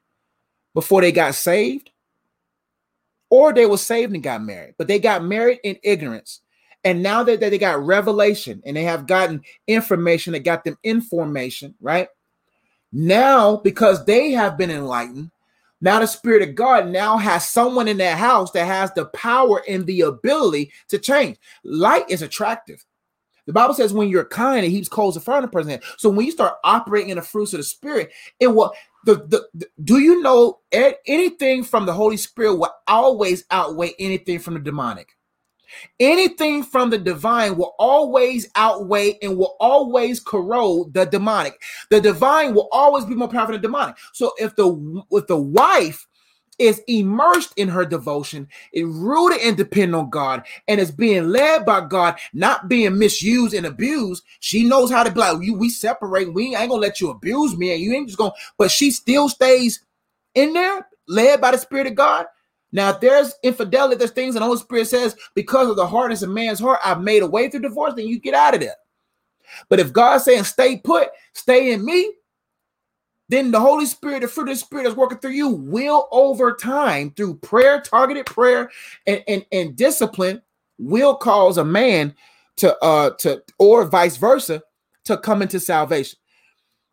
Speaker 1: before they got saved, or they were saved and got married, but they got married in ignorance and now that, that they got revelation and they have gotten information that got them information, right? Now, because they have been enlightened, now the Spirit of God now has someone in that house that has the power and the ability to change. Light is attractive. The Bible says when you're kind, it heaps coals of fire in the person. So when you start operating in the fruits of the Spirit, it will. The, the, the, do you know anything from the Holy Spirit will always outweigh anything from the demonic? Anything from the divine will always outweigh and will always corrode the demonic. The divine will always be more powerful than the demonic. So if the if the wife is immersed in her devotion, is rooted and dependent on God, and is being led by God, not being misused and abused. She knows how to be like, you, we separate. We ain't gonna let you abuse me, and you ain't just gonna, but she still stays in there, led by the Spirit of God. Now, if there's infidelity, there's things and the Holy Spirit says, because of the hardness of man's heart, I've made a way through divorce, then you get out of there. But if God's saying, stay put, stay in me, then the Holy Spirit, the fruit of the Spirit is working through you, will over time, through prayer, targeted prayer, and, and, and discipline, will cause a man to uh to or vice versa to come into salvation.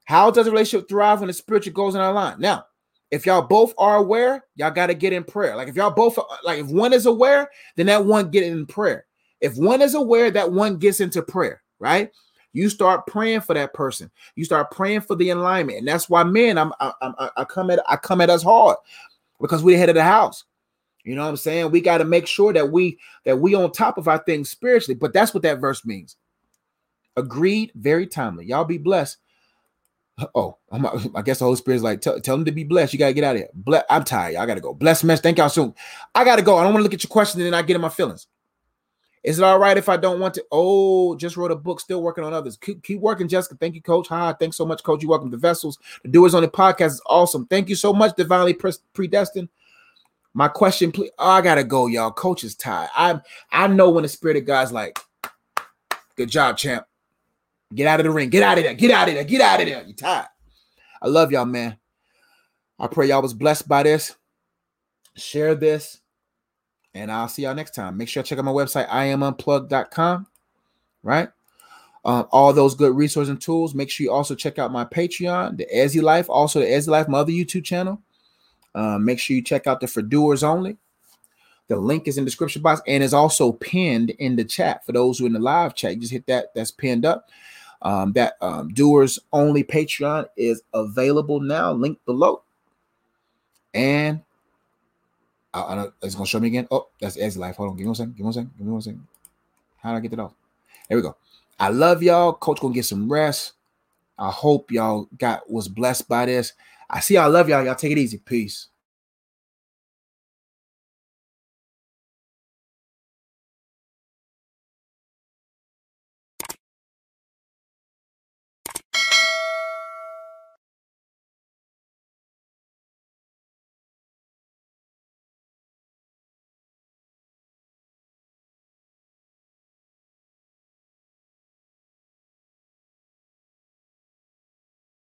Speaker 1: How does a relationship thrive when the spiritual goes in our line? Now, if y'all both are aware, y'all got to get in prayer. Like if y'all both like if one is aware, then that one get in prayer. If one is aware, that one gets into prayer, right? You start praying for that person. You start praying for the alignment, and that's why, men, I'm, I, I, I come at I come at us hard because we're the head of the house. You know what I'm saying? We got to make sure that we that we on top of our things spiritually. But that's what that verse means. Agreed, very timely. Y'all be blessed. Oh, I'm, i guess the Holy Spirit's like, tell, tell them to be blessed. You gotta get out of here. Ble- I'm tired. I gotta go. Bless mess. Thank y'all soon. I gotta go. I don't want to look at your question and then I get in my feelings. Is it all right if I don't want to? Oh, just wrote a book, still working on others. Keep, keep working, Jessica. Thank you, Coach. Hi, thanks so much, Coach. You welcome the vessels. The doers on the podcast is awesome. Thank you so much, Divinely Predestined. My question, please. Oh, I gotta go, y'all. Coach is tired. I I know when the spirit of God's like, good job, champ. Get out of the ring. Get out of there. Get out of there. Get out of there. You tired. I love y'all, man. I pray y'all was blessed by this. Share this. And I'll see y'all next time. Make sure you check out my website, iamunplugged.com. Right? Um, all those good resources and tools. Make sure you also check out my Patreon, the Ezzy Life, also the Ezzy Life, my other YouTube channel. Uh, make sure you check out the for doers only. The link is in the description box and is also pinned in the chat for those who are in the live chat. Just hit that. That's pinned up. Um, that um, doers only Patreon is available now. Link below. And I, I, it's gonna show me again. Oh, that's Ed's life. Hold on. Give me one second. Give me one second. Give me one second. How did I get that off? There we go. I love y'all. Coach gonna get some rest. I hope y'all got was blessed by this. I see I love y'all. Y'all take it easy. Peace.